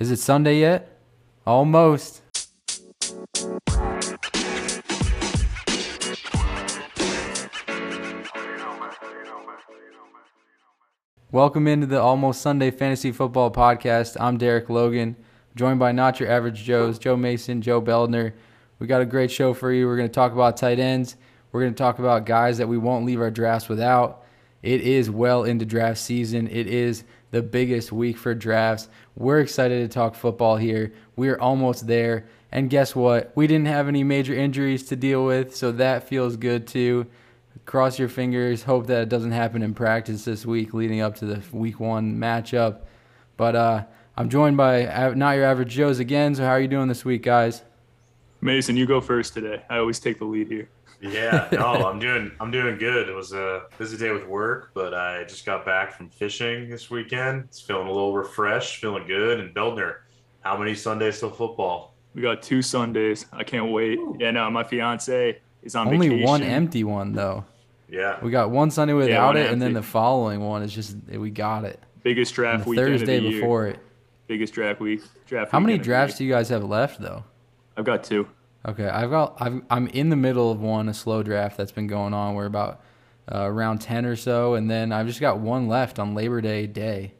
Is it Sunday yet? Almost. Welcome into the Almost Sunday Fantasy Football Podcast. I'm Derek Logan, joined by Not Your Average Joes, Joe Mason, Joe Beldner. We got a great show for you. We're going to talk about tight ends. We're going to talk about guys that we won't leave our drafts without. It is well into draft season. It is the biggest week for drafts. We're excited to talk football here. We're almost there. And guess what? We didn't have any major injuries to deal with, so that feels good too cross your fingers. Hope that it doesn't happen in practice this week leading up to the week one matchup. But uh, I'm joined by not your average Joes again. So how are you doing this week, guys? Mason, you go first today. I always take the lead here. Yeah, no, I'm doing I'm doing good. It was a busy day with work, but I just got back from fishing this weekend. It's feeling a little refreshed, feeling good. And Beldner, how many Sundays till football? We got two Sundays. I can't wait. Yeah, no, my fiance is on vacation. only vacation. one empty one though. Yeah. We got one Sunday without yeah, it, and then the following one is just we got it. Biggest draft week. Thursday before it. Biggest draft week. Draft. How many drafts do you guys have left though? I've got two. Okay, I've got I've, I'm in the middle of one, a slow draft that's been going on. We're about uh, around ten or so, and then I've just got one left on Labor Day day.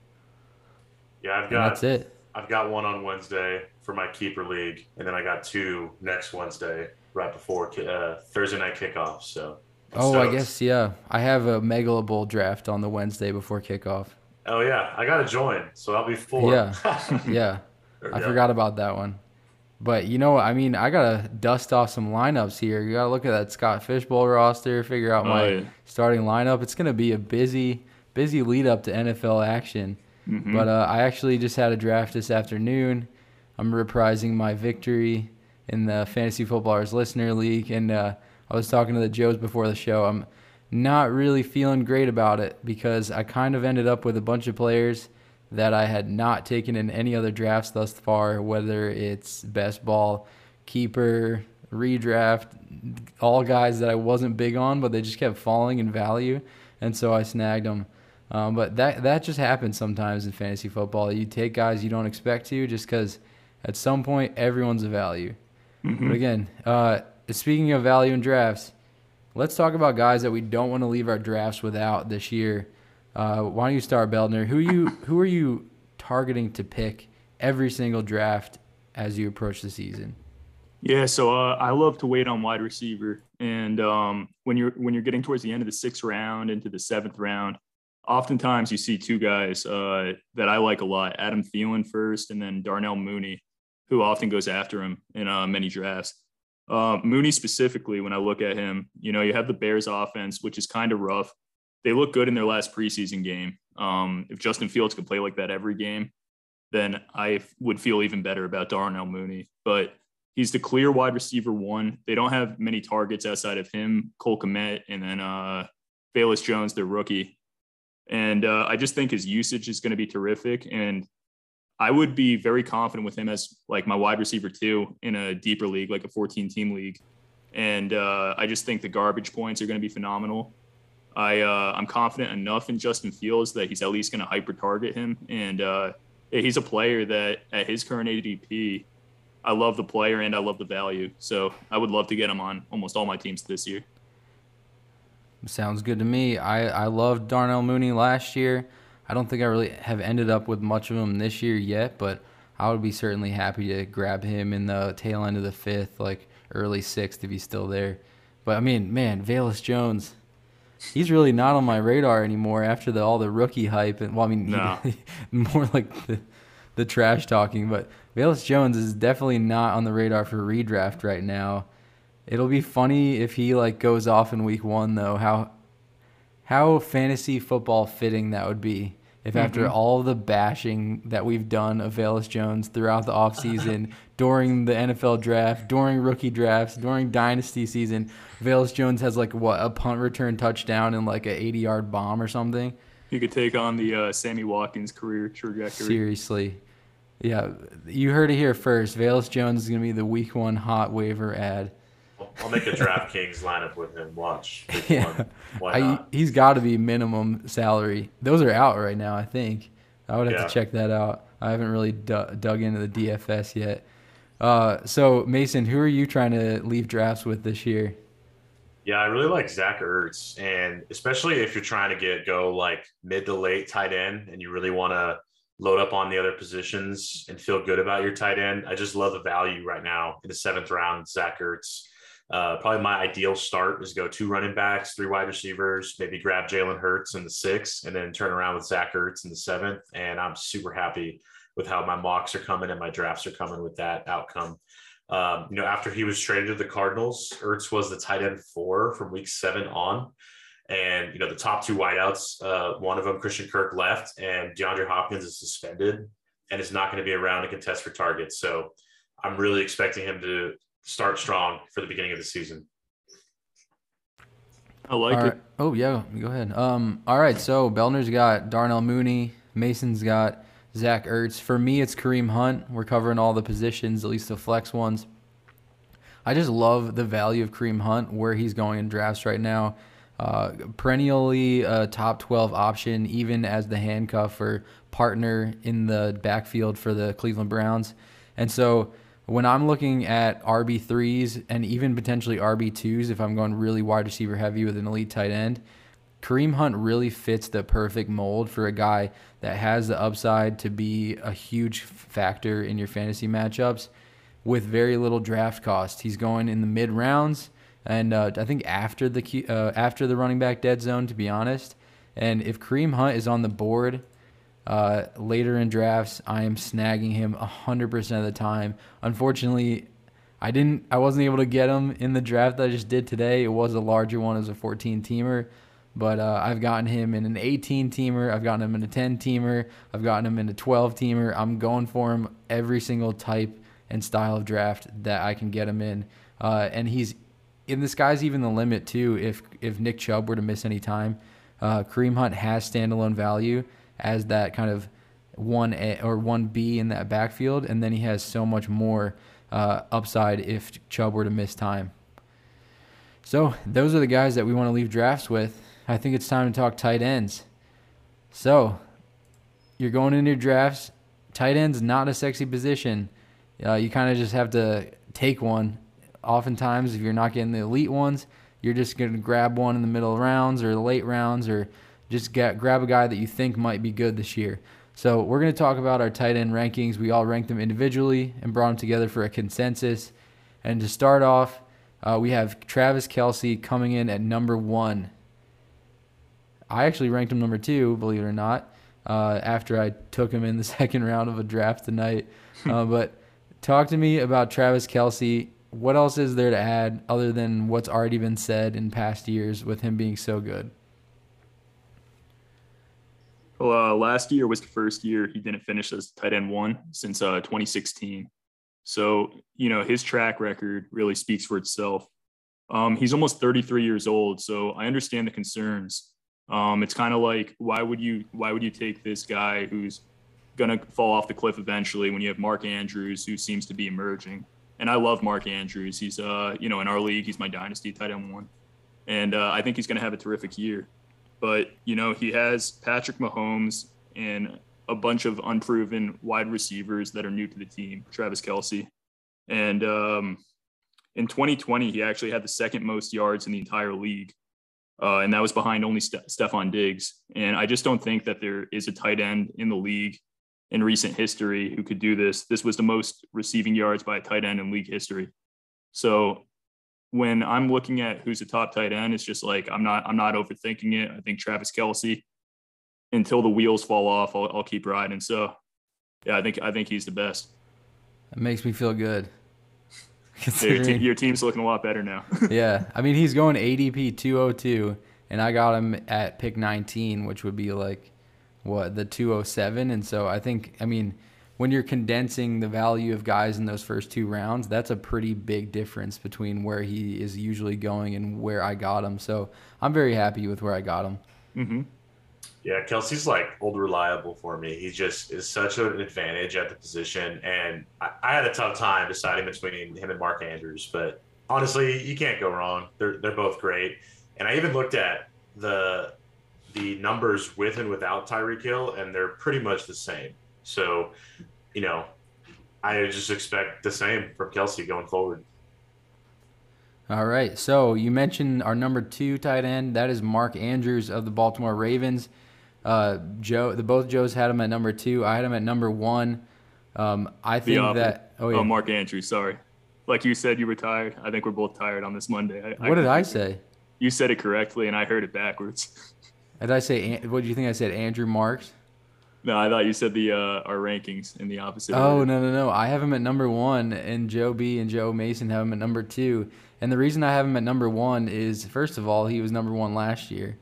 Yeah, I've got. And that's it. I've got one on Wednesday for my keeper league, and then I got two next Wednesday, right before uh, Thursday night kickoff. So Oh, I guess yeah. I have a Megala Bowl draft on the Wednesday before kickoff. Oh yeah, I got to join, so I'll be four. Yeah, yeah. I forgot about that one. But you know, I mean, I gotta dust off some lineups here. You gotta look at that Scott Fish Bowl roster, figure out my oh, yeah. starting lineup. It's gonna be a busy, busy lead up to NFL action. Mm-hmm. But uh, I actually just had a draft this afternoon. I'm reprising my victory in the Fantasy Footballers Listener League, and uh, I was talking to the Joes before the show. I'm not really feeling great about it because I kind of ended up with a bunch of players that I had not taken in any other drafts thus far, whether it's best ball, keeper, redraft, all guys that I wasn't big on, but they just kept falling in value, and so I snagged them. Um, but that that just happens sometimes in fantasy football. You take guys you don't expect to, just because at some point everyone's a value. Mm-hmm. But again, uh, speaking of value in drafts, let's talk about guys that we don't want to leave our drafts without this year. Uh, why don't you start, Beldner? Who you who are you targeting to pick every single draft as you approach the season? Yeah, so uh, I love to wait on wide receiver, and um, when you're when you're getting towards the end of the sixth round into the seventh round, oftentimes you see two guys uh, that I like a lot: Adam Thielen first, and then Darnell Mooney, who often goes after him in uh, many drafts. Uh, Mooney specifically, when I look at him, you know, you have the Bears offense, which is kind of rough. They look good in their last preseason game. Um, if Justin Fields could play like that every game, then I would feel even better about Darnell Mooney. But he's the clear wide receiver one. They don't have many targets outside of him, Cole Kmet, and then uh, Velus Jones, their rookie. And uh, I just think his usage is going to be terrific. And I would be very confident with him as like my wide receiver too in a deeper league, like a 14 team league. And uh, I just think the garbage points are going to be phenomenal. I uh, I'm confident enough in Justin Fields that he's at least going to hyper target him, and uh, he's a player that at his current ADP, I love the player and I love the value. So I would love to get him on almost all my teams this year. Sounds good to me. I I loved Darnell Mooney last year. I don't think I really have ended up with much of him this year yet, but I would be certainly happy to grab him in the tail end of the fifth, like early sixth, if he's still there. But I mean, man, Velus Jones, he's really not on my radar anymore after the all the rookie hype. And well, I mean, no. more like the the trash talking. But Velus Jones is definitely not on the radar for redraft right now. It'll be funny if he like goes off in week one though. How how fantasy football fitting that would be if mm-hmm. after all the bashing that we've done of Velus Jones throughout the offseason, during the NFL draft, during rookie drafts, during dynasty season, Velus Jones has like what a punt return touchdown and like an 80 yard bomb or something. You could take on the uh, Sammy Watkins career trajectory. Seriously. Yeah, you heard it here first. Velus Jones is going to be the week one hot waiver ad. I'll make a DraftKings lineup with him. Watch. yeah. I, he's got to be minimum salary. Those are out right now, I think. I would have yeah. to check that out. I haven't really d- dug into the DFS yet. Uh, so Mason, who are you trying to leave drafts with this year? Yeah, I really like Zach Ertz, and especially if you're trying to get go like mid to late tight end, and you really want to load up on the other positions and feel good about your tight end. I just love the value right now in the seventh round. Zach Ertz. Uh, probably my ideal start is go two running backs, three wide receivers, maybe grab Jalen Hurts in the sixth, and then turn around with Zach Ertz in the seventh. And I'm super happy with how my mocks are coming and my drafts are coming with that outcome. Um, you know, after he was traded to the Cardinals, Ertz was the tight end four from week seven on. And, you know, the top two wideouts, uh, one of them, Christian Kirk, left, and DeAndre Hopkins is suspended and is not going to be around to contest for targets. So I'm really expecting him to start strong for the beginning of the season. I like all it. Oh, yeah. Go ahead. Um, all right. So Beldner's got Darnell Mooney. Mason's got Zach Ertz. For me, it's Kareem Hunt. We're covering all the positions, at least the flex ones. I just love the value of Kareem Hunt, where he's going in drafts right now. Uh, perennially a top 12 option, even as the handcuff or partner in the backfield for the Cleveland Browns. And so when I'm looking at RB3s and even potentially RB2s, if I'm going really wide receiver heavy with an elite tight end, Kareem Hunt really fits the perfect mold for a guy that has the upside to be a huge factor in your fantasy matchups with very little draft cost. He's going in the mid rounds and uh, I think after the uh, after the running back dead zone, to be honest. And if Kareem Hunt is on the board uh, later in drafts, I am snagging him hundred percent of the time. Unfortunately, I didn't. I wasn't able to get him in the draft that I just did today. It was a larger one as a 14 teamer. But uh, I've gotten him in an 18 teamer. I've gotten him in a 10 teamer. I've gotten him in a 12 teamer. I'm going for him every single type and style of draft that I can get him in. Uh, and he's and the sky's even the limit too. If if Nick Chubb were to miss any time, uh, Kareem Hunt has standalone value as that kind of one A or one B in that backfield, and then he has so much more uh, upside if Chubb were to miss time. So those are the guys that we want to leave drafts with. I think it's time to talk tight ends. So you're going into your drafts. Tight end's not a sexy position. Uh, you kind of just have to take one oftentimes if you're not getting the elite ones, you're just going to grab one in the middle rounds or late rounds or just get, grab a guy that you think might be good this year. So we're going to talk about our tight end rankings. We all ranked them individually and brought them together for a consensus. And to start off, uh, we have Travis Kelce coming in at number one. I actually ranked him number two, believe it or not, uh, after I took him in the second round of a draft tonight. Uh, but talk to me about Travis Kelce. what else is there to add other than what's already been said in past years with him being so good? Well, uh, last year was the first year he didn't finish as tight end one since uh, 2016. So, you know, his track record really speaks for itself. Um, he's almost 33 years old, so I understand the concerns. Um, it's kind of like why would you why would you take this guy who's gonna fall off the cliff eventually when you have Mark Andrews who seems to be emerging? and I love Mark Andrews. He's uh, you know, in our league, he's my dynasty tight end one, and uh, I think he's to have a terrific year. But you know, he has Patrick Mahomes and a bunch of unproven wide receivers that are new to the team. Travis Kelce, and um, in 2020, he actually had the second most yards in the entire league. Uh, and that was behind only Ste- Diggs. And I just don't think that there is a tight end in the league in recent history who could do this. This was the most receiving yards by a tight end in league history. So when I'm looking at who's the top tight end, it's just like I'm not I'm not overthinking it. I think Travis Kelce, Until the wheels fall off, I'll, I'll keep riding. So yeah, I think I think he's the best. It makes me feel good. your, te- your team's looking a lot better now. yeah, I mean he's going ADP 202, and I got him at pick 19, which would be like what the 207 and so i think i mean when you're condensing the value of guys in those first two rounds that's a pretty big difference between where he is usually going and where i got him. So i'm very happy with where i got him. Mm-hmm. yeah Kelce's like old reliable for me. He just is such an advantage at the position and I, I had a tough time deciding between him and mark andrews but honestly you can't go wrong. They're, they're both great. And i even looked at the the numbers with and without Tyreek Hill, and they're pretty much the same. So, you know, I just expect the same from Kelce going forward. All right. So you mentioned our number two tight end. That is Mark Andrews of the Baltimore Ravens. Uh, Joe, the both Joes had him at number two. I had him at number one. Um, I think that. Oh, yeah. oh, Mark Andrews. Sorry. Like you said, you were tired. I think we're both tired on this Monday. I, what I, did I say? You said it correctly, and I heard it backwards. Did I say? What do you think I said? Andrew Marks. No, I thought you said the uh, our rankings in the opposite. Oh order. no no no! I have him at number one, and Joe B and Joe Mason have him at number two. And the reason I have him at number one is, first of all, he was number one last year.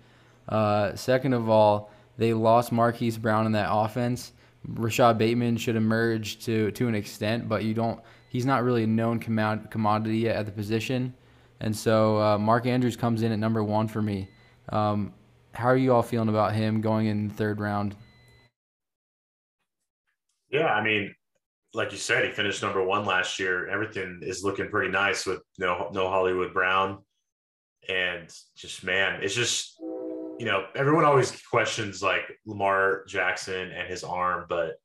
Uh, second of all, they lost Marquise Brown in that offense. Rashod Bateman should emerge to to an extent, but you don't. He's not really a known commodity yet at the position, and so uh, Mark Andrews comes in at number one for me. Um, how are you all feeling about him going in the third round? Yeah, I mean, like you said, he finished number one last year. Everything is looking pretty nice with no no Hollywood Brown, and just man, it's just you know everyone always questions like Lamar Jackson and his arm, but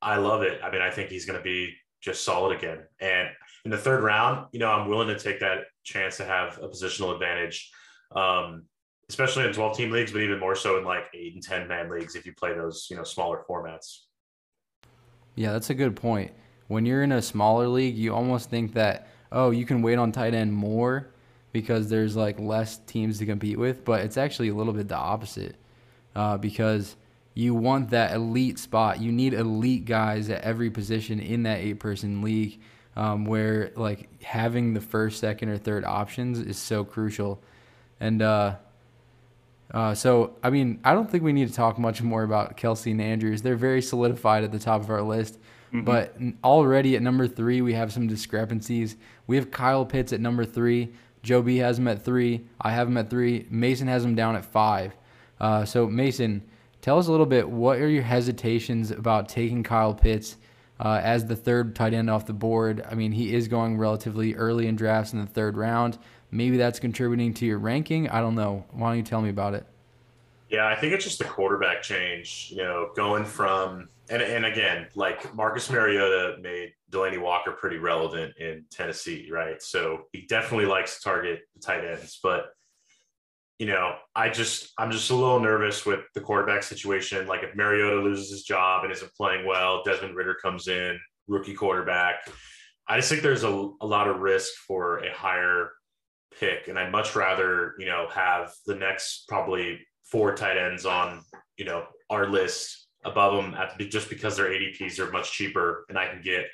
I love it. I mean, I think he's going to be just solid again. And in the third round, you know, I'm willing to take that chance to have a positional advantage, um, especially in 12 team leagues, but even more so in like eight and 10 man leagues if you play those you know smaller formats. Yeah, that's a good point. When you're in a smaller league, you almost think that oh, you can wait on tight end more because there's like less teams to compete with, but it's actually a little bit the opposite uh, because you want that elite spot. You need elite guys at every position in that eight person league. Um, where like having the first, second, or third options is so crucial, and uh, uh, so, I mean, I don't think we need to talk much more about Kelce and Andrews. They're very solidified at the top of our list. Mm-hmm. But already at number three, we have some discrepancies. We have Kyle Pitts at number three. Joe B has him at three. I have him at three. Mason has him down at five. Uh, so, Mason, tell us a little bit what are your hesitations about taking Kyle Pitts uh, as the third tight end off the board? I mean, he is going relatively early in drafts in the third round. Maybe that's contributing to your ranking. I don't know. Why don't you tell me about it? Yeah, I think it's just the quarterback change. You know, going from and and again, like Marcus Mariota made Delanie Walker pretty relevant in Tennessee, right? So he definitely likes to target the tight ends, but you know, I just I'm just a little nervous with the quarterback situation. Like if Mariota loses his job and isn't playing well, Desmond Ridder comes in, rookie quarterback. I just think there's a, a lot of risk for a higher pick, and I'd much rather you know have the next probably four tight ends on you know our list above them at the, just because their ADPs are much cheaper, and I can get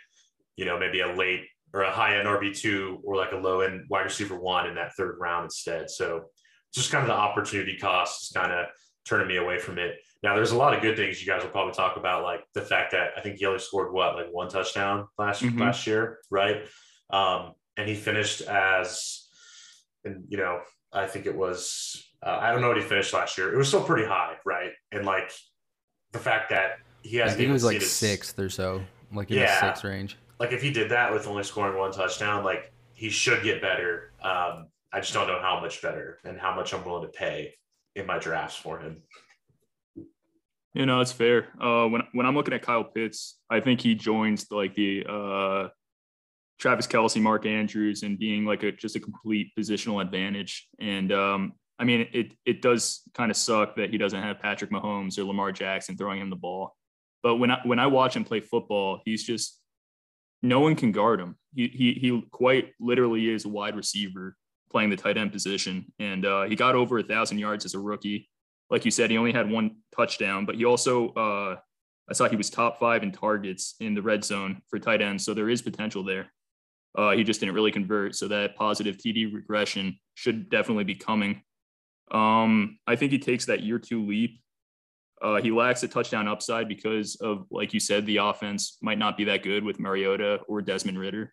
you know maybe a late or a high end RB two or like a low end wide receiver one in that third round instead. So just kind of the opportunity cost is kind of turning me away from it. Now, there's a lot of good things you guys will probably talk about, like the fact that I think he only scored what, like one touchdown last mm-hmm. last year, right? Um, and he finished as and you know, I think it was uh, I don't know what he finished last year. It was still pretty high, right? And like the fact that he has he was like his, sixth or so, like in yeah, the sixth range. Like if he did that with only scoring one touchdown, like he should get better. Um, I just don't know how much better and how much I'm willing to pay in my drafts for him. You know, it's fair. Uh, when when I'm looking at Kyle Pitts, I think he joins like the uh, Travis Kelce, Mark Andrews, and being like a just a complete positional advantage. And um, I mean, it it does kind of suck that he doesn't have Patrick Mahomes or Lamar Jackson throwing him the ball. But when I when I watch him play football, he's just no one can guard him. He he he quite literally is a wide receiver playing the tight end position, and uh, he got over a thousand yards as a rookie. Like you said, he only had one touchdown, but he also uh, I saw he was top five in targets in the red zone for tight ends, so there is potential there. Uh, he just didn't really convert. So that positive TD regression should definitely be coming. Um, I think he takes that year two leap. Uh, he lacks a touchdown upside because of, like you said, the offense might not be that good with Mariota or Desmond Ridder.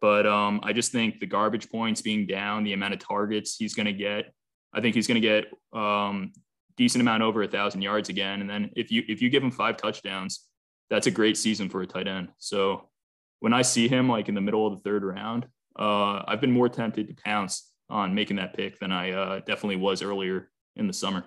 But um, I just think the garbage points being down, the amount of targets he's going to get, I think he's going to get um, decent amount over a thousand yards again. And then if you if you give him five touchdowns, that's a great season for a tight end. So when I see him like in the middle of the third round, uh, I've been more tempted to pounce on making that pick than I uh, definitely was earlier in the summer.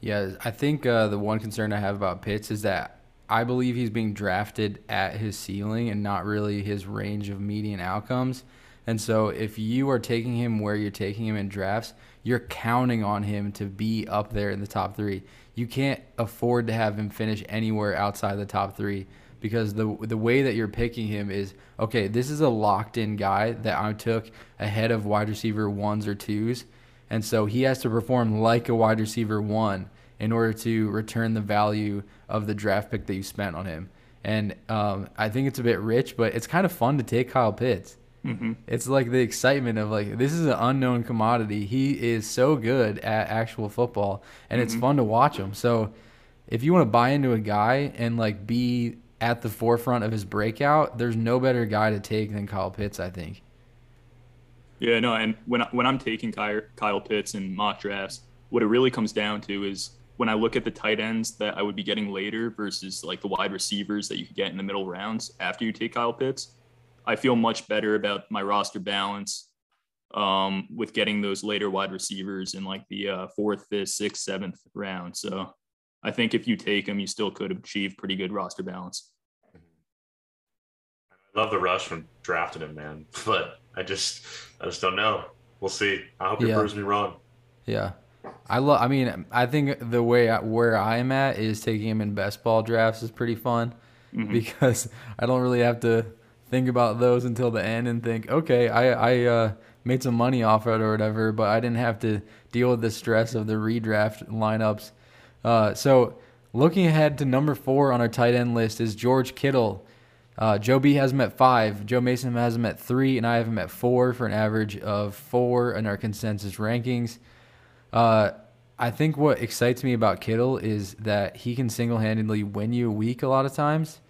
Yeah, I think uh, the one concern I have about Pitts is that I believe he's being drafted at his ceiling and not really his range of median outcomes. And so if you are taking him where you're taking him in drafts, you're counting on him to be up there in the top three. You can't afford to have him finish anywhere outside the top three because the the way that you're picking him is okay. This is a locked in guy that I took ahead of wide receiver ones or twos, and so he has to perform like a wide receiver one in order to return the value of the draft pick that you spent on him. And um, I think it's a bit rich, but it's kind of fun to take Kyle Pitts. Mm-hmm. It's like the excitement of like this is an unknown commodity. He is so good at actual football, and mm-hmm. it's fun to watch him. So, if you want to buy into a guy and like be at the forefront of his breakout, there's no better guy to take than Kyle Pitts. I think. Yeah, no, and when when I'm taking Kyle, Kyle Pitts in mock drafts, what it really comes down to is when I look at the tight ends that I would be getting later versus like the wide receivers that you could get in the middle rounds after you take Kyle Pitts, I feel much better about my roster balance um, with getting those later wide receivers in like the uh, fourth, fifth, sixth, seventh round. So I think if you take him, you still could achieve pretty good roster balance. I love the rush from drafting him, man, but I just I just don't know. We'll see. I hope you yeah. proves me wrong. Yeah. I love. I mean, I think the way I, where I'm at is taking him in best ball drafts is pretty fun mm-hmm. because I don't really have to think about those until the end and think, okay, I I uh, made some money off it or whatever, but I didn't have to deal with the stress of the redraft lineups. Uh, so looking ahead to number four on our tight end list is George Kittle. Uh, Joe B has him at five. Joe Mason has him at three, and I have him at four for an average of four in our consensus rankings. Uh, I think what excites me about Kittle is that he can single handedly win you a week a lot of times,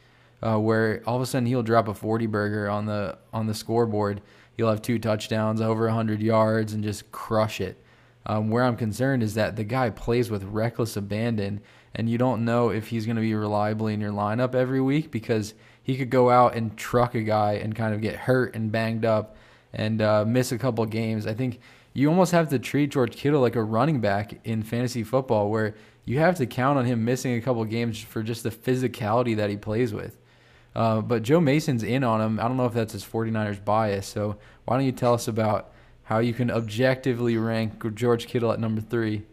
uh, where all of a sudden he'll drop a 40 burger on the on the scoreboard. He'll have two touchdowns, over 100 yards, and just crush it. Um, where I'm concerned is that the guy plays with reckless abandon, and you don't know if he's going to be reliably in your lineup every week because he could go out and truck a guy and kind of get hurt and banged up and uh, miss a couple games. I think you almost have to treat George Kittle like a running back in fantasy football, where you have to count on him missing a couple games for just the physicality that he plays with. Uh, but Joe Mason's in on him. I don't know if that's his 49ers bias. So why don't you tell us about how you can objectively rank George Kittle at number three?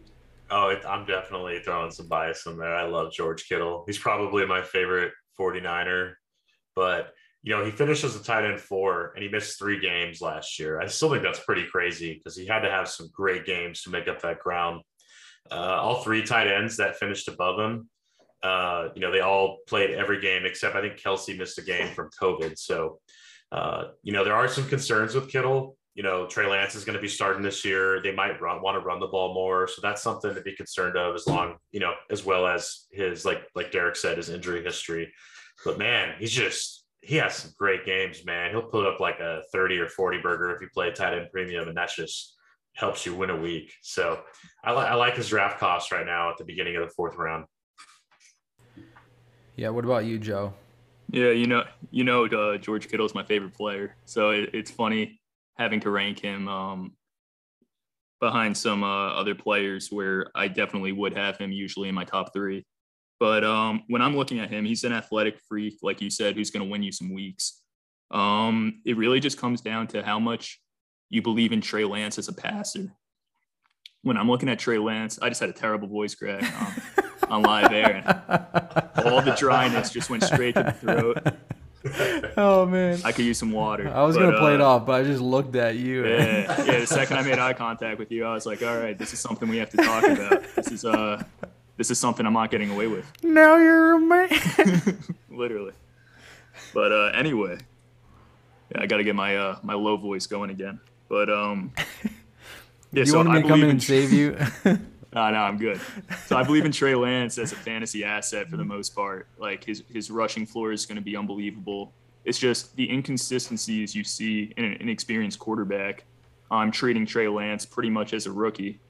Oh, it, I'm definitely throwing some bias in there. I love George Kittle. He's probably my favorite 49er, but you know, he finishes a tight end four and he missed three games last year. I still think that's pretty crazy because he had to have some great games to make up that ground. Uh, all three tight ends that finished above him, uh, you know, they all played every game except I think Kelce missed a game from COVID. So, uh, you know, there are some concerns with Kittle. You know, Trey Lance is going to be starting this year. They might run, want to run the ball more, so that's something to be concerned of. As long, you know, as well as his like like Derek said, his injury history. But man, he's just he has some great games, man. He'll put up like a 30 or 40 burger if you play tight end premium, and that's just helps you win a week. So I, li- I like his draft cost right now at the beginning of the fourth round. Yeah. What about you, Joe? Yeah, you know, you know, uh, George Kittle is my favorite player. So it, it's funny having to rank him um, behind some uh, other players where I definitely would have him usually in my top three. But um, when I'm looking at him, he's an athletic freak, like you said, who's going to win you some weeks. Um, it really just comes down to how much you believe in Trey Lance as a passer. When I'm looking at Trey Lance, I just had a terrible voice crack um, on live air, and all the dryness just went straight to the throat. oh man, I could use some water. I was but, gonna play uh, it off, but I just looked at you. Yeah, yeah. The second I made eye contact with you, I was like, "All right, this is something we have to talk about. This is uh, this is something I'm not getting away with. Now you're a man. Literally. But uh, anyway, yeah, I got to get my uh, my low voice going again. But um, yeah, you so want me to come in and save you? No, no, I'm good. So I believe in Trey Lance as a fantasy asset for the most part. Like his his rushing floor is going to be unbelievable. It's just the inconsistencies you see in an inexperienced quarterback. I'm treating Trey Lance pretty much as a rookie.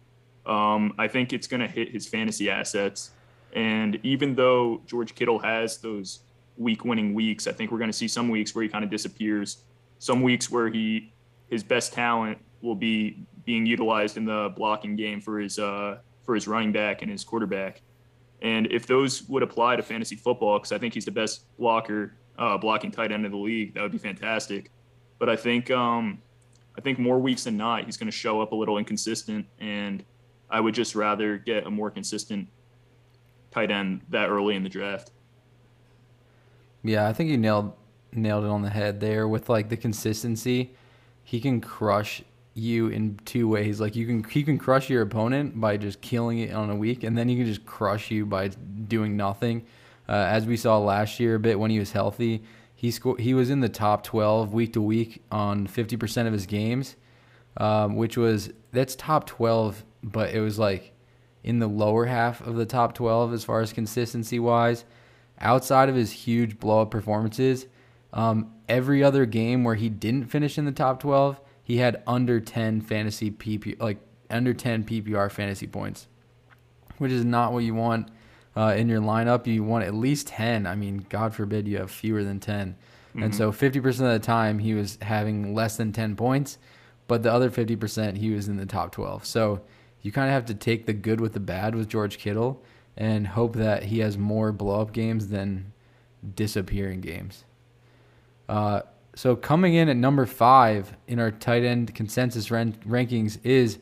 Um, I think it's going to hit his fantasy assets. And even though George Kittle has those week winning weeks, I think we're going to see some weeks where he kind of disappears, some weeks where he his best talent will be being utilized in the blocking game for his uh, for his running back and his quarterback. And if those would apply to fantasy football, because I think he's the best blocker, uh, blocking tight end of the league, that would be fantastic. But I think um, I think more weeks than not, he's going to show up a little inconsistent, and I would just rather get a more consistent tight end that early in the draft. Yeah, I think you nailed nailed it on the head there with like the consistency. He can crush you in two ways. Like you can he can crush your opponent by just killing it on a week, and then he can just crush you by doing nothing. Uh, as we saw last year a bit when he was healthy, he scored. He was in the top 12 week to week on 50% of his games, um, which was that's top 12, but it was like in the lower half of the top 12 as far as consistency wise. Outside of his huge blow up performances, um, every other game where he didn't finish in the top 12, he had under 10 fantasy PP, like under 10 PPR fantasy points, which is not what you want uh, in your lineup. You want at least 10. I mean, God forbid you have fewer than 10. Mm-hmm. And so 50% of the time he was having less than 10 points, but the other 50% he was in the top 12. So you kind of have to take the good with the bad with George Kittle and hope that he has more blow up games than disappearing games. Uh, so coming in at number five in our tight end consensus ran- rankings is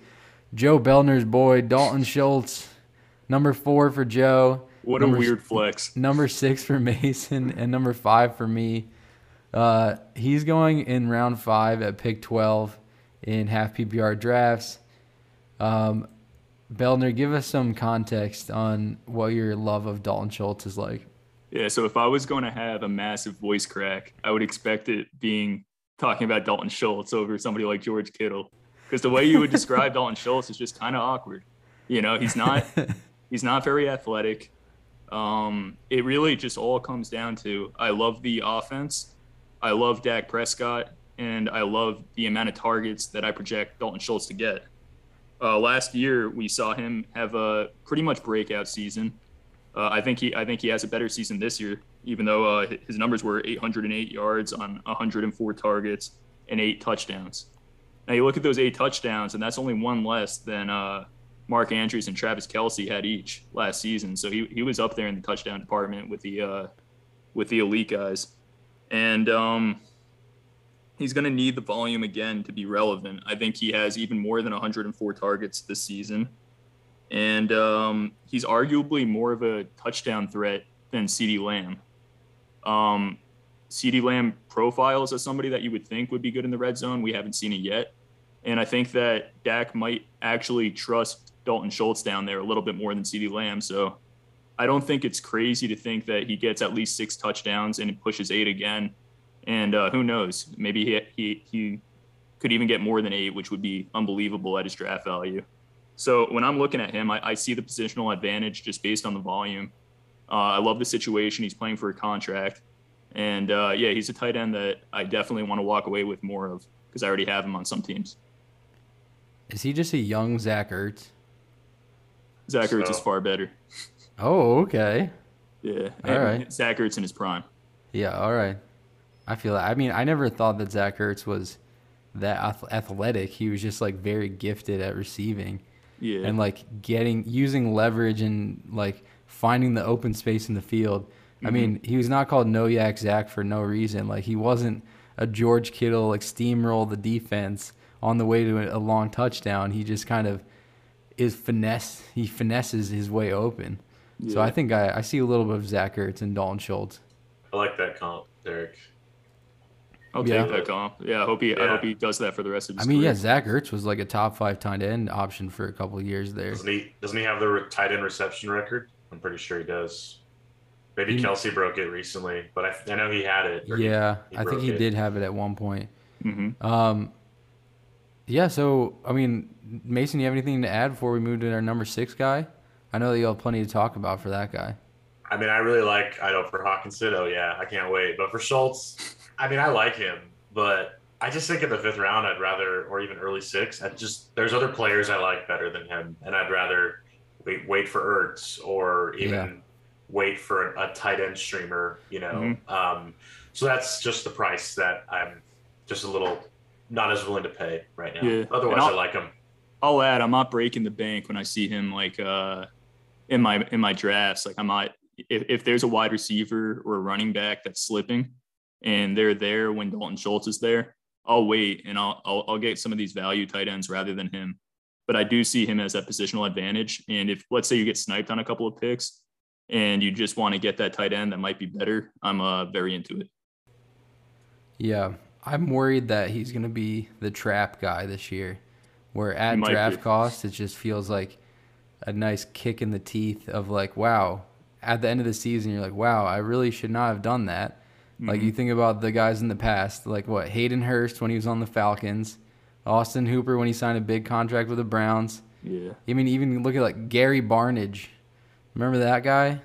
Joe Beldner's boy Dalton Schultz. Number four for Joe. What number a weird flex. Number six for Mason and number five for me. Uh, he's going in round five at pick 12 in half PPR drafts. Um, Beldner, give us some context on what your love of Dalton Schultz is like. Yeah, so if I was going to have a massive voice crack, I would expect it being talking about Dalton Schultz over somebody like George Kittle. Because the way you would describe Dalton Schultz is just kind of awkward. You know, he's not he's not very athletic. Um, it really just all comes down to I love the offense, I love Dak Prescott, and I love the amount of targets that I project Dalton Schultz to get. Uh, last year, we saw him have a pretty much breakout season. Uh, I think he I think he has a better season this year, even though uh, his numbers were 808 yards on 104 targets and eight touchdowns. Now you look at those eight touchdowns, and that's only one less than uh, Mark Andrews and Travis Kelce had each last season. So he, he was up there in the touchdown department with the uh, with the elite guys, and um, he's going to need the volume again to be relevant. I think he has even more than 104 targets this season and um, he's arguably more of a touchdown threat than CeeDee Lamb. Um, CeeDee Lamb profiles as somebody that you would think would be good in the red zone. We haven't seen it yet. And I think that Dak might actually trust Dalton Schultz down there a little bit more than CeeDee Lamb. So I don't think it's crazy to think that he gets at least six touchdowns and pushes eight again. And uh, who knows? Maybe he, he, he could even get more than eight, which would be unbelievable at his draft value. So when I'm looking at him, I, I see the positional advantage just based on the volume. Uh, I love the situation. He's playing for a contract. And uh, yeah, he's a tight end that I definitely want to walk away with more of because I already have him on some teams. Is he just a young Zach Ertz? Zach Ertz so. is far better. Oh, okay. Yeah. All right. Zach Ertz in his prime. Yeah. All right. I feel. I mean, I never thought that Zach Ertz was that athletic. He was just like very gifted at receiving. Yeah. And like getting using leverage and like finding the open space in the field. Mm-hmm. I mean, he was not called No Yak Zach for no reason. Like he wasn't a George Kittle like steamroll the defense on the way to a long touchdown. He just kind of is finesse. He finesses his way open. Yeah. So I think I, I see a little bit of Zach Ertz and Dalton Schultz. I like that comp, Derek. I'll yeah. take that comp. Yeah, I hope he. Yeah. I hope he does that for the rest of his. I mean, career. yeah, Zach Ertz was like a top five tight end option for a couple years there. Doesn't he? Doesn't he have the tight end reception record? I'm pretty sure he does. Maybe he, Kelce broke it recently, but I, I know he had it. Yeah, he, he I think he it. did have it at one point. Mm-hmm. Um, yeah. So, I mean, Mason, you have anything to add before we move to our number six guy? I know that you have plenty to talk about for that guy. I mean, I really like. I know for Hockenson. Oh yeah, I can't wait. But for Schultz, I mean, I like him. But I just think in the fifth round, I'd rather, or even early six, I just there's other players I like better than him, and I'd rather wait wait for Ertz or even yeah. wait for a, a, tight end streamer. You know, mm-hmm. um, so that's just the price that I'm just a little not as willing to pay right now. Yeah. Otherwise, I like him. I'll add, I'm not breaking the bank when I see him like uh, in my in my drafts. Like I might if, if there's a wide receiver or a running back that's slipping and they're there when Dalton Schultz is there, I'll wait and I'll, I'll, I'll get some of these value tight ends rather than him. But I do see him as that positional advantage. And if let's say you get sniped on a couple of picks and you just want to get that tight end that might be better, I'm uh, very into it. Yeah, I'm worried that he's going to be the trap guy this year, where at draft be. cost it just feels like a nice kick in the teeth of like, wow, at the end of the season, you're like, wow, I really should not have done that. Mm-hmm. Like you mm-hmm. think about the guys in the past, like what Hayden Hurst when he was on the Falcons, Austin Hooper when he signed a big contract with the Browns. Yeah. I mean, even look at like Gary Barnidge. Remember that guy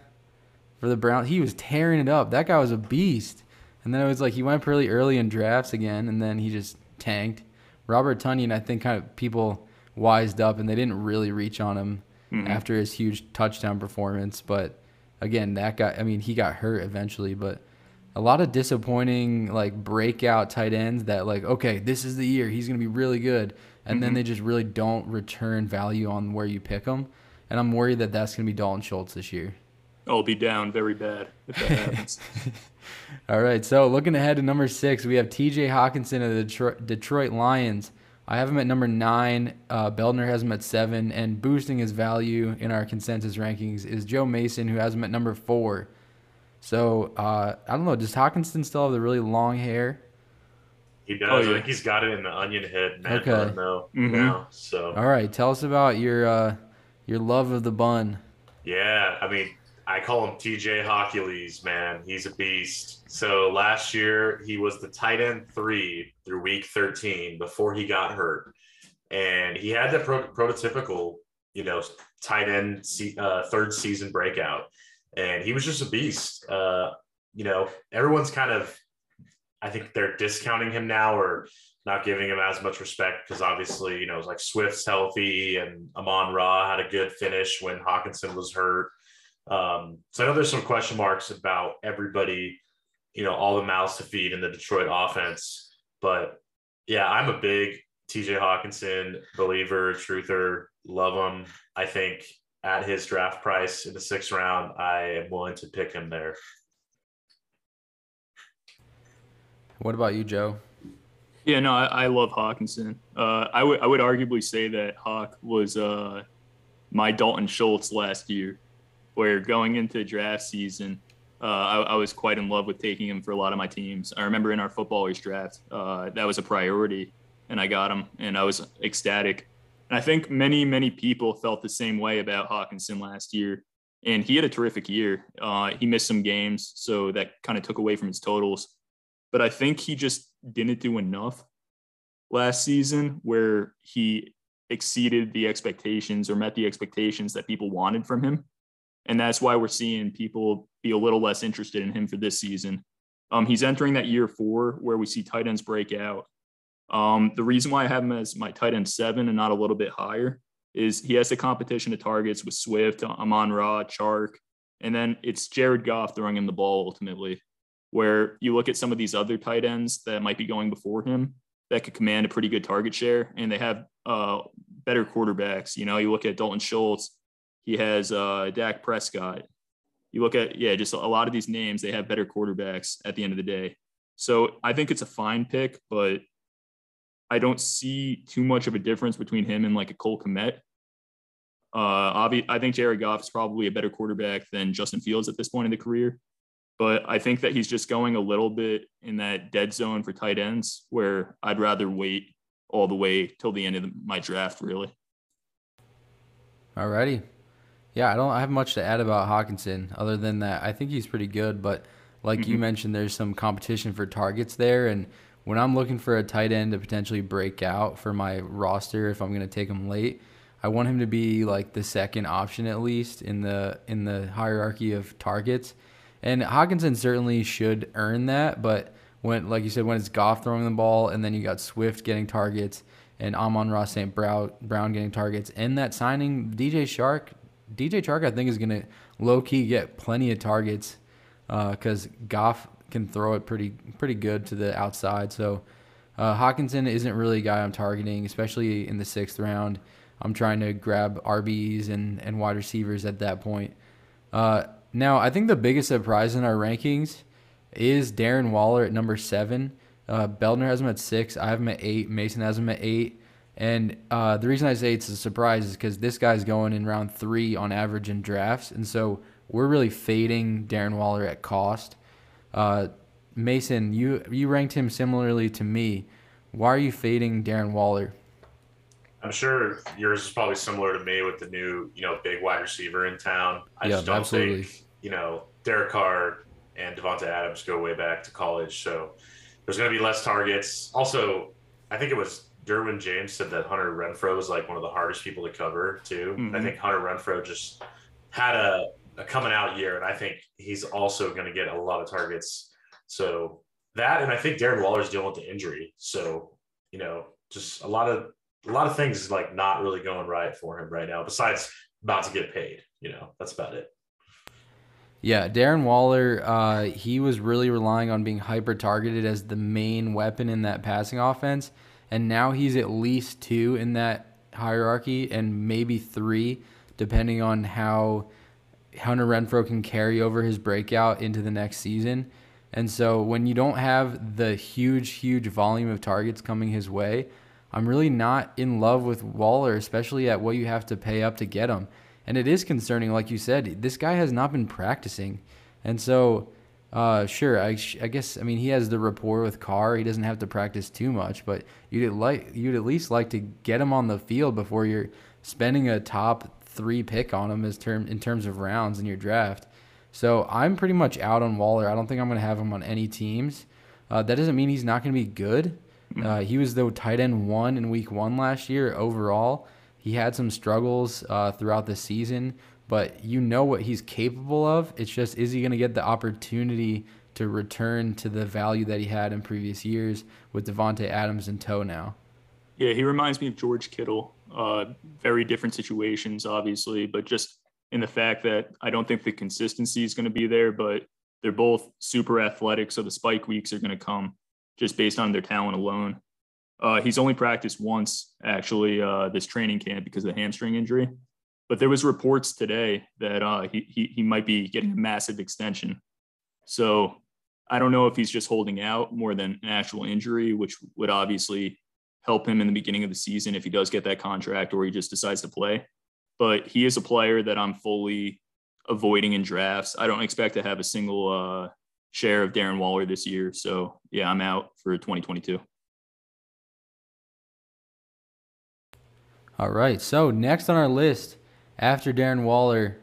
for the Browns? He was tearing it up. That guy was a beast. And then it was like he went pretty early in drafts again, and then he just tanked. Robert Tonyan, I think, kind of people wised up and they didn't really reach on him mm-hmm. after his huge touchdown performance. But again, that guy, I mean, he got hurt eventually, but a lot of disappointing like breakout tight ends that like, okay, this is the year he's going to be really good. And mm-hmm. then they just really don't return value on where you pick them. And I'm worried that that's going to be Dalton Schultz this year. I'll be down very bad if that happens. All right. So looking ahead to number six, we have TJ Hockenson of the Detroit, Detroit Lions. I have him at number nine. Uh, Beldner has him at seven, and boosting his value in our consensus rankings is Joe Mason, who has him at number four. So uh, I don't know. Does Hockenson still have the really long hair? He does. Oh, yeah. I think he's got it in the onion head. Man, okay. No, mm-hmm. now. So. All right. Tell us about your uh, your love of the bun. Yeah, I mean, I call him TJ Hockules, man. He's a beast. So last year he was the tight end three through week 13 before he got hurt, and he had that pro- prototypical, you know, tight end se- uh, third season breakout, and he was just a beast. Uh, you know, everyone's kind of, I think they're discounting him now or not giving him as much respect because obviously, you know, it's like Swift's healthy and Amon Ra had a good finish when Hockenson was hurt. Um, so I know there's some question marks about everybody, you know, all the mouths to feed in the Detroit offense. But yeah, I'm a big TJ Hockenson believer, truther, love him. I think at his draft price in the sixth round, I am willing to pick him there. What about you, Joe? Yeah, no, I, I love Hockenson. Uh, I would I would arguably say that Hawk was uh, my Dalton Schultz last year where going into draft season, uh, I, I, was quite in love with taking him for a lot of my teams. I remember in our footballers draft, uh, that was a priority, and I got him, and I was ecstatic. And I think many, many people felt the same way about Hockenson last year. And he had a terrific year. Uh, he missed some games, so that kind of took away from his totals. But I think he just didn't do enough last season where he exceeded the expectations or met the expectations that people wanted from him and that's why we're seeing people be a little less interested in him for this season. Um, he's entering that year four where we see tight ends break out. Um, the reason why I have him as my tight end seven and not a little bit higher is he has the competition of targets with Swift, Amon Ra, Chark, and then it's Jared Goff throwing him the ball ultimately. Where you look at some of these other tight ends that might be going before him that could command a pretty good target share, and they have uh, better quarterbacks. You know, you look at Dalton Schultz, he has uh, Dak Prescott. You look at, yeah, just a lot of these names, they have better quarterbacks at the end of the day. So I think it's a fine pick, but I don't see too much of a difference between him and like a Cole Kmet. Uh, obvi- I think Jared Goff is probably a better quarterback than Justin Fields at this point in the career. But I think that he's just going a little bit in that dead zone for tight ends where I'd rather wait all the way till the end of the, my draft, really. Alrighty. Yeah, I don't have much to add about Hockenson other than that I think he's pretty good, but like mm-hmm. you mentioned, there's some competition for targets there, and when I'm looking for a tight end to potentially break out for my roster, if I'm going to take him late, I want him to be like the second option at least in the in the hierarchy of targets. And Hockenson certainly should earn that, but when like you said, when it's Goff throwing the ball and then you got Swift getting targets and Amon-Ra St. Brown getting targets, and that signing DJ Chark, DJ Chark I think, is going to low key get plenty of targets because uh, Goff can throw it pretty pretty good to the outside. So uh, Hockenson isn't really a guy I'm targeting, especially in the sixth round. I'm trying to grab RBs and, and wide receivers at that point. Uh, now, I think the biggest surprise in our rankings is Darren Waller at number seven. Uh, Beldner has him at six. I have him at eight. Mason has him at eight. And uh, the reason I say it's a surprise is because this guy's going in round three on average in drafts. And so we're really fading Darren Waller at cost. Uh, Mason, you you ranked him similarly to me. Why are you fading Darren Waller? I'm sure yours is probably similar to me with the new, you know, big wide receiver in town. I yeah, just don't absolutely. think, you know, Derek Carr and Davante Adams go way back to college, so there's going to be less targets. Also, I think it was Derwin James said that Hunter Renfrow was like one of the hardest people to cover too. Mm-hmm. I think Hunter Renfrow just had a, a coming out year, and I think he's also going to get a lot of targets. So that, and I think Darren Waller's dealing with the injury. So you know, just a lot of a lot of things is like not really going right for him right now. Besides about to get paid, you know, that's about it. Yeah, Darren Waller, uh, he was really relying on being hyper targeted as the main weapon in that passing offense. And now he's at least two in that hierarchy and maybe three, depending on how Hunter Renfrow can carry over his breakout into the next season. And so when you don't have the huge, huge volume of targets coming his way, I'm really not in love with Waller, especially at what you have to pay up to get him. And it is concerning, like you said, this guy has not been practicing. And so, uh, sure, I, I guess, I mean, he has the rapport with Carr. He doesn't have to practice too much, but you'd, like, you'd at least like to get him on the field before you're spending a top three pick on him as term, in terms of rounds in your draft. So I'm pretty much out on Waller. I don't think I'm going to have him on any teams. Uh, that doesn't mean he's not going to be good. Mm-hmm. Uh, he was the tight end one in week one last year overall. He had some struggles uh, throughout the season, but you know what he's capable of. It's just, is he going to get the opportunity to return to the value that he had in previous years with Davante Adams in tow now? Yeah, he reminds me of George Kittle. Uh, very different situations, obviously, but just in the fact that I don't think the consistency is going to be there, but they're both super athletic. So the spike weeks are going to come just based on their talent alone. Uh, he's only practiced once actually uh, this training camp because of the hamstring injury, but there was reports today that uh, he, he he might be getting a massive extension. So I don't know if he's just holding out more than an actual injury, which would obviously help him in the beginning of the season if he does get that contract or he just decides to play. But he is a player that I'm fully avoiding in drafts. I don't expect to have a single uh, share of Darren Waller this year. So yeah, I'm out for 2022. All right. So next on our list after Darren Waller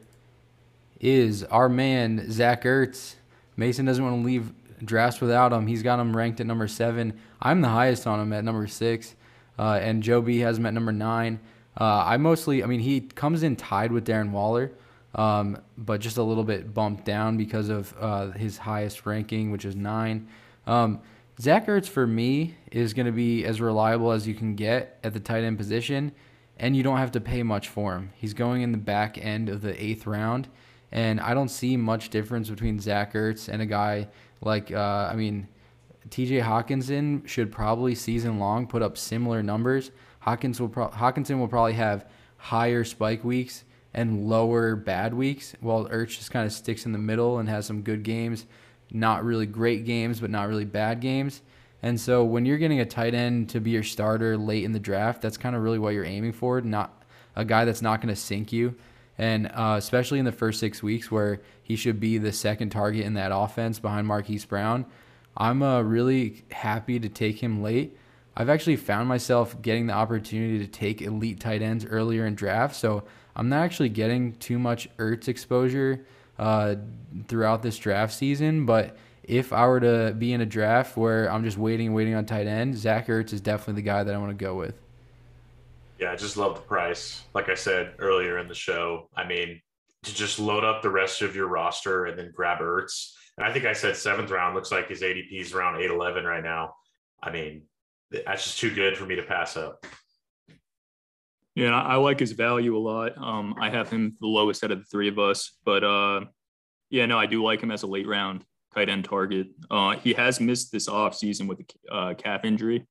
is our man Zach Ertz. Mason doesn't want to leave drafts without him. He's got him ranked at number seven. I'm the highest on him at number six, uh, and Joe B has him at number nine. Uh, I mostly, I mean, he comes in tied with Darren Waller, um, but just a little bit bumped down because of uh, his highest ranking, which is nine. Um, Zach Ertz for me is going to be as reliable as you can get at the tight end position, and you don't have to pay much for him. He's going in the back end of the eighth round, and I don't see much difference between Zach Ertz and a guy like, uh, I mean, TJ Hockenson should probably season long put up similar numbers. Hawkins will pro- Hockenson will probably have higher spike weeks and lower bad weeks, while Ertz just kind of sticks in the middle and has some good games, not really great games, but not really bad games. And so when you're getting a tight end to be your starter late in the draft, that's kind of really what you're aiming for, not a guy that's not going to sink you. And uh, especially in the first six weeks where he should be the second target in that offense behind Marquise Brown, I'm uh, really happy to take him late. I've actually found myself getting the opportunity to take elite tight ends earlier in drafts, so I'm not actually getting too much Ertz exposure uh, throughout this draft season. But if I were to be in a draft where I'm just waiting and waiting on tight end, Zach Ertz is definitely the guy that I want to go with. Yeah, I just love the price. Like I said earlier in the show, I mean, to just load up the rest of your roster and then grab Ertz. And I think I said seventh round looks like his ADP is around 811 right now. I mean, that's just too good for me to pass up. Yeah, I like his value a lot. Um, I have him the lowest out of the three of us, but uh, yeah, no, I do like him as a late round tight end target. Uh, he has missed this off season with a uh, calf injury,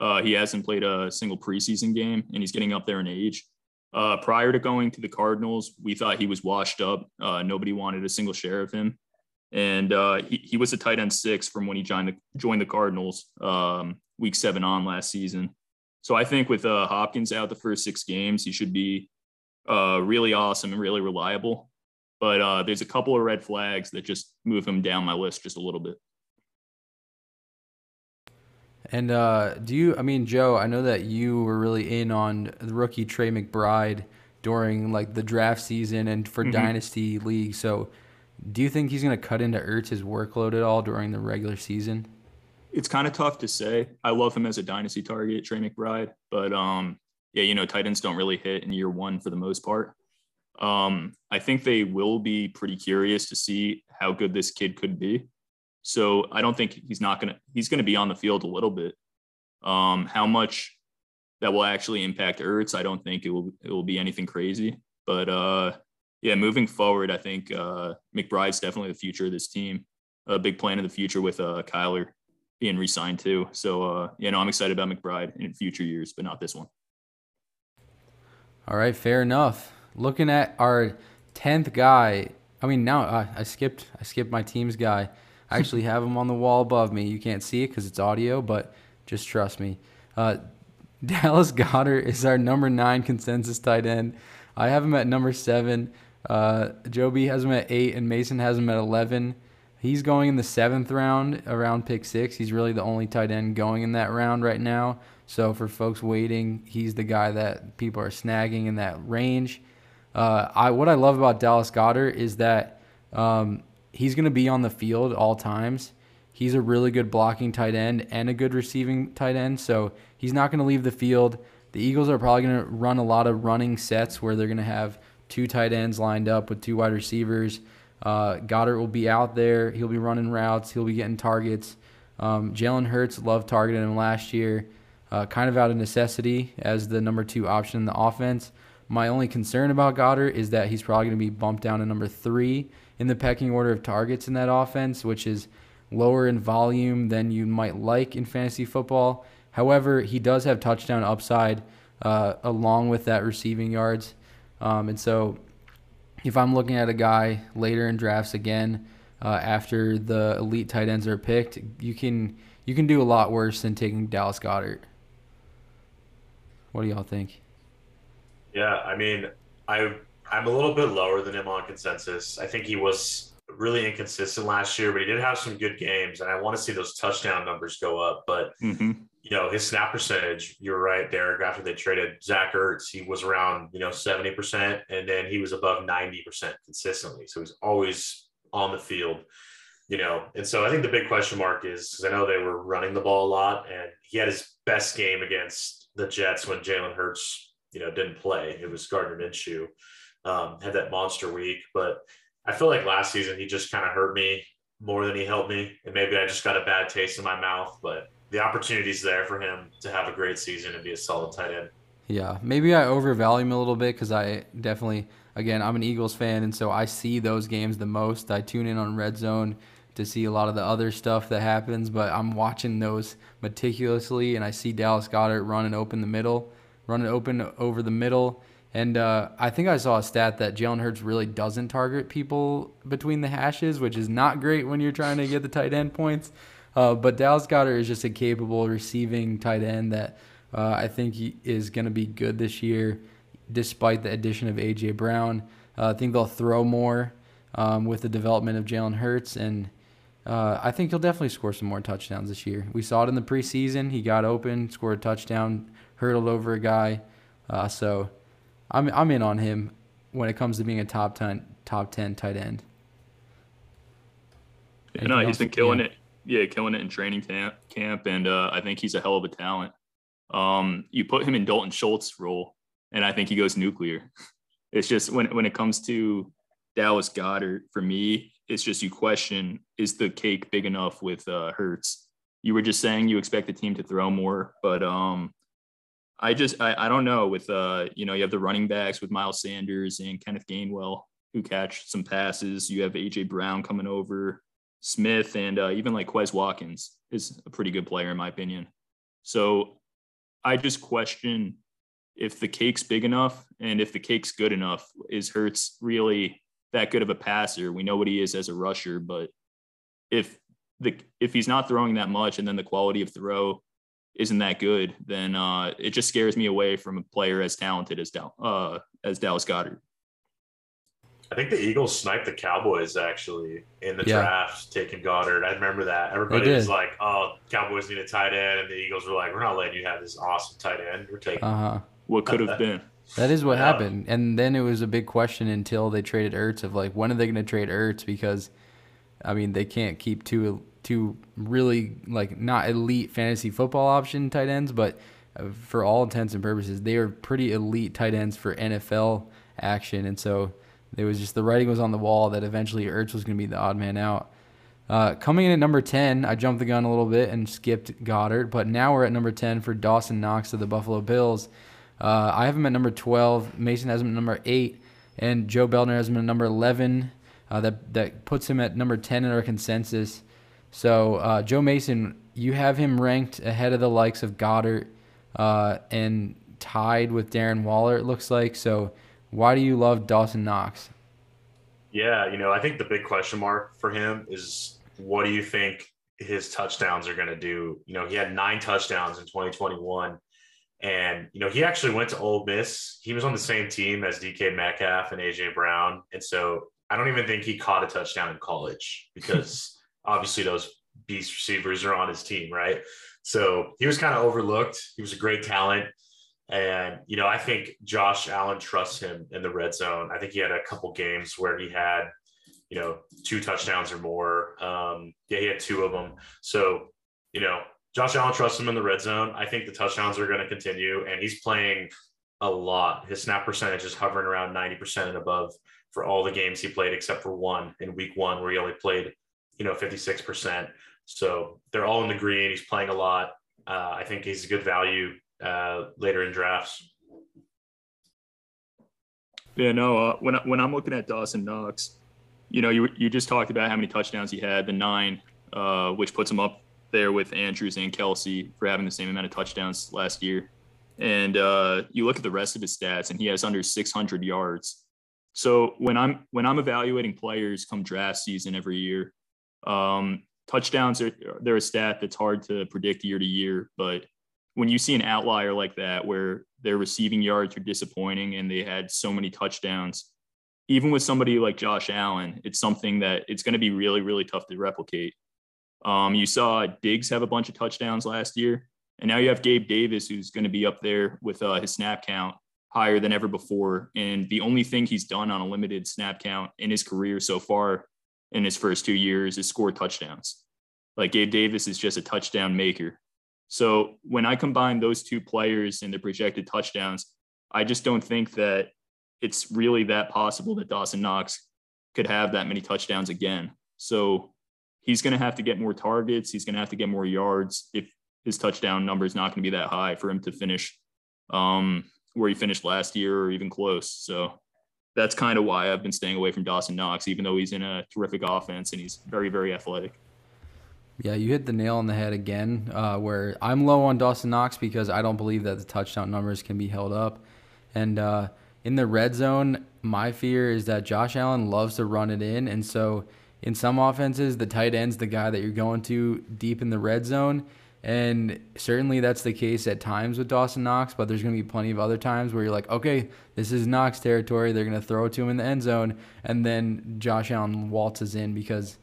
Uh, he hasn't played a single preseason game, and he's getting up there in age. Uh, prior to going to the Cardinals, we thought he was washed up. Uh, nobody wanted a single share of him, and uh, he, he was a tight end six from when he joined the joined the Cardinals um, week seven on last season. So I think with uh, Hopkins out the first six games, he should be uh, really awesome and really reliable. But there's a couple of red flags that just move him down my list just a little bit. And uh, do you? I mean, Joe, I know that you were really in on the rookie Trey McBride during like the draft season and for mm-hmm. dynasty league. So, do you think he's going to cut into Ertz's workload at all during the regular season? It's kind of tough to say. I love him as a dynasty target, Trey McBride, but um, yeah, you know, tight ends don't really hit in year one for the most part. Um, I think they will be pretty curious to see how good this kid could be. So I don't think he's not gonna he's gonna be on the field a little bit. Um, how much that will actually impact Ertz, I don't think it will it will be anything crazy. But uh, yeah, moving forward, I think uh, McBride's definitely the future of this team. A big plan in the future with uh, Kyler being re-signed too. So uh, you know, I'm excited about McBride in future years, but not this one. All right, fair enough. Looking at our tenth guy, I mean now uh, I skipped I skipped my team's guy. I actually have him on the wall above me. You can't see it because it's audio, but just trust me. Uh, Dallas Goedert is our number nine consensus tight end. I have him at number seven. Uh, Joby has him at eight, and Mason has him at 11. He's going in the seventh round, around pick six. He's really the only tight end going in that round right now. So for folks waiting, he's the guy that people are snagging in that range. Uh, I what I love about Dallas Goedert is that um, he's going to be on the field all times. He's a really good blocking tight end and a good receiving tight end, so he's not going to leave the field. The Eagles are probably going to run a lot of running sets where they're going to have two tight ends lined up with two wide receivers. Uh, Goedert will be out there. He'll be running routes. He'll be getting targets. Um, Jalen Hurts loved targeting him last year, uh, kind of out of necessity as the number two option in the offense. My only concern about Goedert is that he's probably going to be bumped down to number three in the pecking order of targets in that offense, which is lower in volume than you might like in fantasy football. However, he does have touchdown upside uh, along with that receiving yards. Um, and so if I'm looking at a guy later in drafts again, uh, after the elite tight ends are picked, you can you can do a lot worse than taking Dallas Goedert. What do y'all think? Yeah, I mean, I I'm a little bit lower than him on consensus. I think he was really inconsistent last year, but he did have some good games, and I want to see those touchdown numbers go up. But mm-hmm. you know, his snap percentage, you're right, Derek. After they traded Zach Ertz, he was around you know seventy percent, and then he was above ninety percent consistently. So he's always on the field. You know, and so I think the big question mark is because I know they were running the ball a lot, and he had his best game against the Jets when Jalen Hurts, you know, didn't play. It was Gardner Minshew um, had that monster week. But I feel like last season he just kind of hurt me more than he helped me, and maybe I just got a bad taste in my mouth. But the opportunity's there for him to have a great season and be a solid tight end. Yeah, maybe I overvalue him a little bit because I definitely, again, I'm an Eagles fan, and so I see those games the most. I tune in on Red Zone to see a lot of the other stuff that happens, but I'm watching those meticulously, and I see Dallas Goedert running open the middle, running open over the middle, and uh, I think I saw a stat that Jalen Hurts really doesn't target people between the hashes, which is not great when you're trying to get the tight end points. Uh, but Dallas Goedert is just a capable receiving tight end that uh, I think is going to be good this year, despite the addition of A.J. Brown. Uh, I think they'll throw more um, with the development of Jalen Hurts, and uh, I think he'll definitely score some more touchdowns this year. We saw it in the preseason. He got open, scored a touchdown, hurdled over a guy. Uh, so I'm I'm in on him when it comes to being a top ten top ten tight end. Yeah, no, he's been killing it. Yeah, killing it in training camp, camp and uh, I think he's a hell of a talent. Um, you put him in Dalton Schultz role, and I think he goes nuclear. It's just when when it comes to Dallas Goedert, for me, it's just you question is the cake big enough with uh, Hurts? You were just saying you expect the team to throw more, but um, I just I, I don't know with uh you know you have the running backs with Miles Sanders and Kenneth Gainwell who catch some passes. You have AJ Brown coming over, Smith, and uh, even like Quez Watkins is a pretty good player in my opinion. So I just question if the cake's big enough and if the cake's good enough. Is Hurts really that good of a passer? We know what he is as a rusher, but if the if he's not throwing that much and then the quality of throw isn't that good, then uh, it just scares me away from a player as talented as Dal- uh, as Dallas Goedert. I think the Eagles sniped the Cowboys actually in the yeah. draft, taking Goedert. I remember that. Everybody was like, "Oh, Cowboys need a tight end," and the Eagles were like, "We're not letting you have this awesome tight end. We're taking uh-huh. what could have been." That is what yeah. happened, and then it was a big question until they traded Ertz of like, when are they going to trade Ertz? Because, I mean, they can't keep two two really like not elite fantasy football option tight ends, but uh, for all intents and purposes, they are pretty elite tight ends for NFL action, and so it was just the writing was on the wall that eventually Ertz was going to be the odd man out. Uh, coming in at number 10, I jumped the gun a little bit and skipped Goedert, but now we're at number 10 for Dawson Knox of the Buffalo Bills. Uh, I have him at number 12. Mason has him at number 8, and Joe Beldner has him at number 11. Uh, that that puts him at number 10 in our consensus. So uh, Joe Mason, you have him ranked ahead of the likes of Goedert uh, and tied with Darren Waller. It looks like so. Why do you love Dawson Knox? Yeah, you know, I think the big question mark for him is what do you think his touchdowns are going to do? You know, he had nine touchdowns in 2021. And, you know, he actually went to Ole Miss. He was on the same team as DK Metcalf and AJ Brown. And so I don't even think he caught a touchdown in college because obviously those beast receivers are on his team, right? So he was kind of overlooked. He was a great talent. And, you know, I think Josh Allen trusts him in the red zone. I think he had a couple games where he had, you know, two touchdowns or more. Um, yeah, he had two of them. So, you know, Josh Allen trusts him in the red zone. I think the touchdowns are going to continue, and he's playing a lot. His snap percentage is hovering around 90% and above for all the games he played, except for one in week one where he only played, you know, 56%. So they're all in the green. He's playing a lot. Uh, I think he's a good value uh, later in drafts. Yeah, no. Uh, when when I'm looking at Dawson Knox, you know, you you just talked about how many touchdowns he had, the nine, uh, which puts him up there with Andrews and Kelce for having the same amount of touchdowns last year. And uh, you look at the rest of his stats, and he has under 600 yards. So when I'm when I'm evaluating players come draft season every year, um, touchdowns are they're a stat that's hard to predict year to year, but when you see an outlier like that where their receiving yards are disappointing and they had so many touchdowns, even with somebody like Josh Allen, it's something that it's going to be really, really tough to replicate. Um, you saw Diggs have a bunch of touchdowns last year, and now you have Gabe Davis, who's going to be up there with uh, his snap count higher than ever before. And the only thing he's done on a limited snap count in his career so far in his first two years is score touchdowns. Like Gabe Davis is just a touchdown maker. So when I combine those two players and the projected touchdowns, I just don't think that it's really that possible that Dawson Knox could have that many touchdowns again. So he's going to have to get more targets. He's going to have to get more yards if his touchdown number is not going to be that high for him to finish um, where he finished last year or even close. So that's kind of why I've been staying away from Dawson Knox, even though he's in a terrific offense and he's very, very athletic. Yeah, you hit the nail on the head again. Uh, where I'm low on Dawson Knox because I don't believe that the touchdown numbers can be held up. And uh, in the red zone, my fear is that Josh Allen loves to run it in, and so in some offenses, the tight end's the guy that you're going to deep in the red zone. And certainly that's the case at times with Dawson Knox, but there's going to be plenty of other times where you're like, okay, this is Knox territory. They're going to throw it to him in the end zone. And then Josh Allen waltzes in because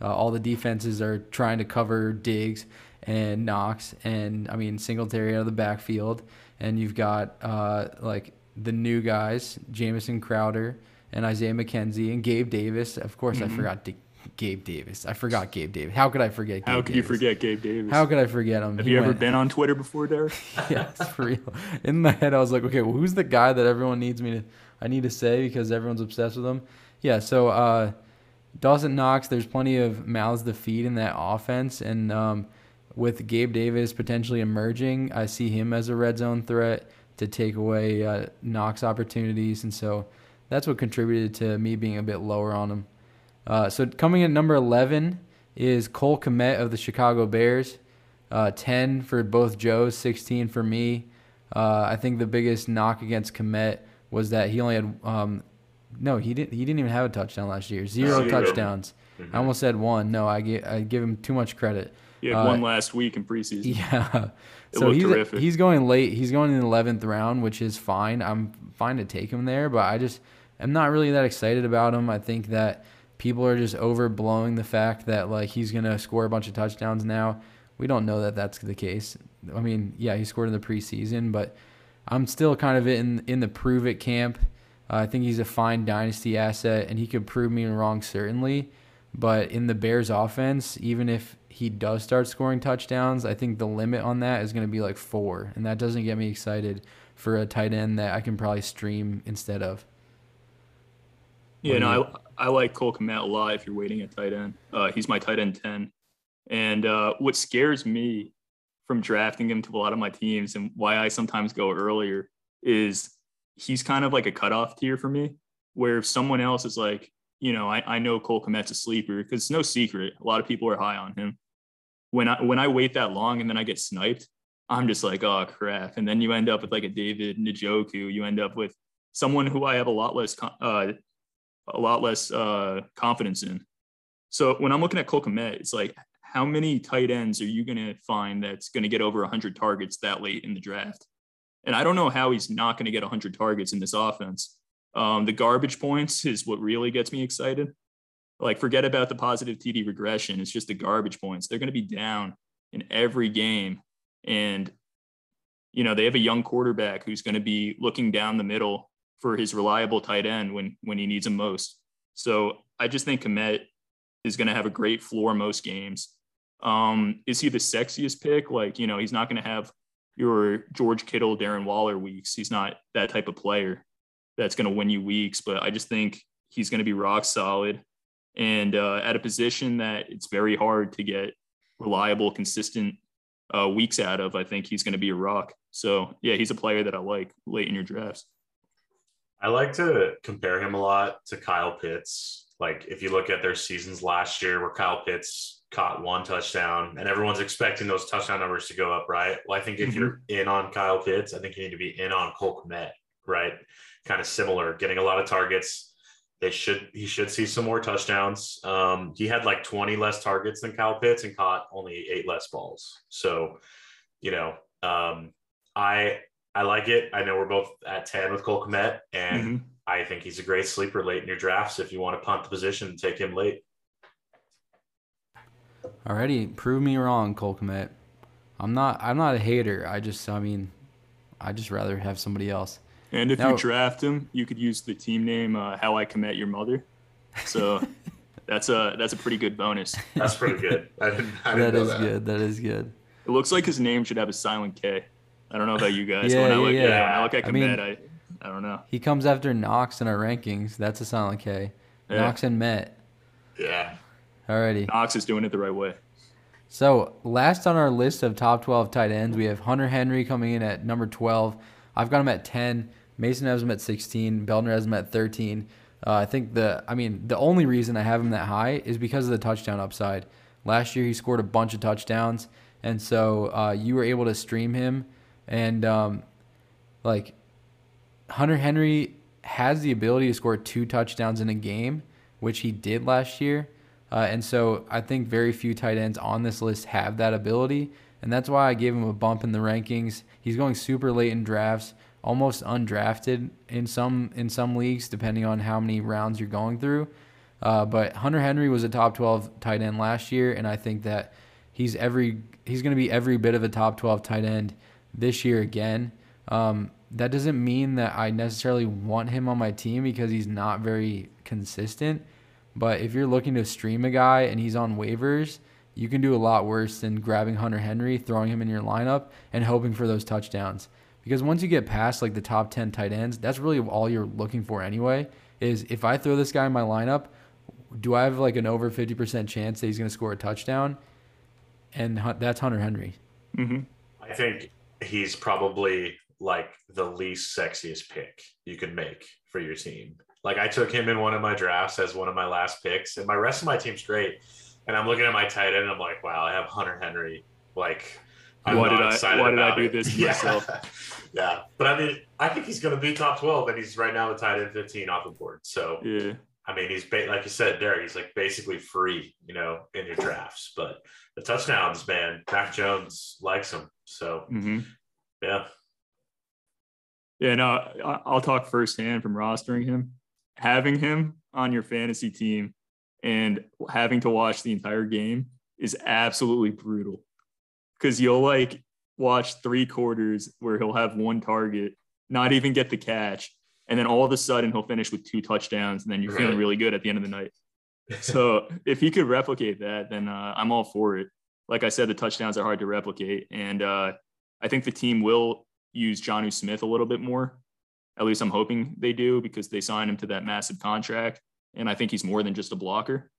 uh, all the defenses are trying to cover Diggs and Knox, and I mean Singletary out of the backfield, and you've got uh, like the new guys, Jamison Crowder and Isaiah McKenzie and Gabe Davis. Of course, mm-hmm. I forgot Gabe Davis. I forgot Gabe Davis. How could I forget? Gabe How could Davis? you forget Gabe Davis? How could I forget him? Have he you ever been on Twitter before, Derek? yes, for real. In my head, I was like, okay, well, who's the guy that everyone needs me to? I need to say because everyone's obsessed with him. Yeah. So uh, Dawson Knox, there's plenty of mouths to feed in that offense, and um, with Gabe Davis potentially emerging, I see him as a red zone threat to take away uh, Knox opportunities, and so that's what contributed to me being a bit lower on him. Uh, so coming in number 11 is Cole Kmet of the Chicago Bears. uh, 10 for both Joes, 16 for me. Uh, I think the biggest knock against Kmet was that he only had um, no, he didn't. He didn't even have a touchdown last year. Zero, Zero. touchdowns. Mm-hmm. I almost said one. No, I give I give him too much credit. He had uh, one last week in preseason. Yeah, it so he's terrific. he's going late. He's going in the eleventh round, which is fine. I'm fine to take him there, but I just am not really that excited about him. I think that people are just overblowing the fact that like he's gonna score a bunch of touchdowns now. We don't know that that's the case. I mean, yeah, he scored in the preseason, but I'm still kind of in in the prove it camp. Uh, I think he's a fine dynasty asset, and he could prove me wrong certainly. But in the Bears offense, even if he does start scoring touchdowns, I think the limit on that is going to be like four, and that doesn't get me excited for a tight end that I can probably stream instead of. Yeah, no, I I like Cole Kmet a lot. If you're waiting at tight end, uh, he's my tight end ten. And uh, what scares me from drafting him to a lot of my teams and why I sometimes go earlier is he's kind of like a cutoff tier for me, where if someone else is like, you know, I, I know Cole Kmet's a sleeper because it's no secret. A lot of people are high on him. When I when I wait that long and then I get sniped, I'm just like, oh crap. And then you end up with like a David Njoku. You end up with someone who I have a lot less uh, a lot less uh, confidence in. So when I'm looking at Cole Kmet, it's like, how many tight ends are you going to find that's going to get over 100 targets that late in the draft? And I don't know how he's not going to get 100 targets in this offense. Um, the garbage points is what really gets me excited. Like, forget about the positive TD regression. It's just the garbage points. They're going to be down in every game. And, you know, they have a young quarterback who's going to be looking down the middle for his reliable tight end when when he needs him most. So I just think Kmet is going to have a great floor most games. Um, is he the sexiest pick? Like, you know, he's not going to have your George Kittle, Darren Waller weeks. He's not that type of player that's going to win you weeks, but I just think he's going to be rock solid and uh, at a position that it's very hard to get reliable, consistent uh, weeks out of. I think he's going to be a rock. So yeah, he's a player that I like late in your drafts. I like to compare him a lot to Kyle Pitts. Like if you look at their seasons last year, where Kyle Pitts caught one touchdown, and everyone's expecting those touchdown numbers to go up, right? Well, I think if mm-hmm. you're in on Kyle Pitts, I think you need to be in on Cole Kmet, right? Kind of similar, getting a lot of targets. They should he should see some more touchdowns. Um, he had like 20 less targets than Kyle Pitts and caught only eight less balls. So, you know, um, I I like it. I know we're both at 10 with Cole Kmet, and mm-hmm. I think he's a great sleeper late in your drafts if you want to punt the position, and take him late. Alrighty, prove me wrong, Cole Kmet. I'm not. I'm not a hater. I just. I mean, I just rather have somebody else. And if now, you draft him, you could use the team name uh, "How I Commit Your Mother." So that's a that's a pretty good bonus. That's pretty good. I didn't, I didn't that is that. good. That is good. It looks like his name should have a silent K. I don't know about you guys. yeah, when I look, yeah. yeah. When I look at Kmet, I, mean, I, I don't know. He comes after Knox in our rankings. That's a silent K. Yeah. Knox and Met. Yeah. Alrighty. Knox is doing it the right way. So last on our list of top 12 tight ends, we have Hunter Henry coming in at number 12. I've got him at 10. Mason has him at 16. Beldner has him at 13. Uh, I think the, I mean, the only reason I have him that high is because of the touchdown upside. Last year he scored a bunch of touchdowns, and so uh, you were able to stream him, and um, like Hunter Henry has the ability to score two touchdowns in a game, which he did last year. Uh, and so I think very few tight ends on this list have that ability. And that's why I gave him a bump in the rankings. He's going super late in drafts, almost undrafted in some in some leagues, depending on how many rounds you're going through. Uh, but Hunter Henry was a top 12 tight end last year, and I think that he's every he's going to be every bit of a top 12 tight end this year again. Um, that doesn't mean that I necessarily want him on my team because he's not very consistent. But if you're looking to stream a guy and he's on waivers, you can do a lot worse than grabbing Hunter Henry, throwing him in your lineup, and hoping for those touchdowns. Because once you get past like the top 10 tight ends, that's really all you're looking for anyway. Is if I throw this guy in my lineup, do I have like an over 50% chance that he's going to score a touchdown? And that's Hunter Henry. Mm-hmm. I think he's probably like the least sexiest pick you could make for your team. Like I took him in one of my drafts as one of my last picks, and my rest of my team's great. And I'm looking at my tight end, and I'm like, wow, I have Hunter Henry Like, I'm why did I? Why did I do it. this yeah. myself? yeah, but I mean, I think he's going to be top twelve, and he's right now the tight end fifteen off the board. So yeah, I mean, he's ba- like you said, Derek. He's like basically free, you know, in your drafts. But the touchdowns, man, Mac Jones likes him. So mm-hmm. yeah, yeah. No, I'll talk firsthand from rostering him, having him on your fantasy team, and having to watch the entire game is absolutely brutal. Because you'll like watch three quarters where he'll have one target, not even get the catch, and then all of a sudden he'll finish with two touchdowns, and then you're right. feeling really good at the end of the night. so if he could replicate that, then uh, I'm all for it. Like I said, the touchdowns are hard to replicate, and uh, I think the team will use Jonnu Smith a little bit more. At least I'm hoping they do because they signed him to that massive contract, and I think he's more than just a blocker.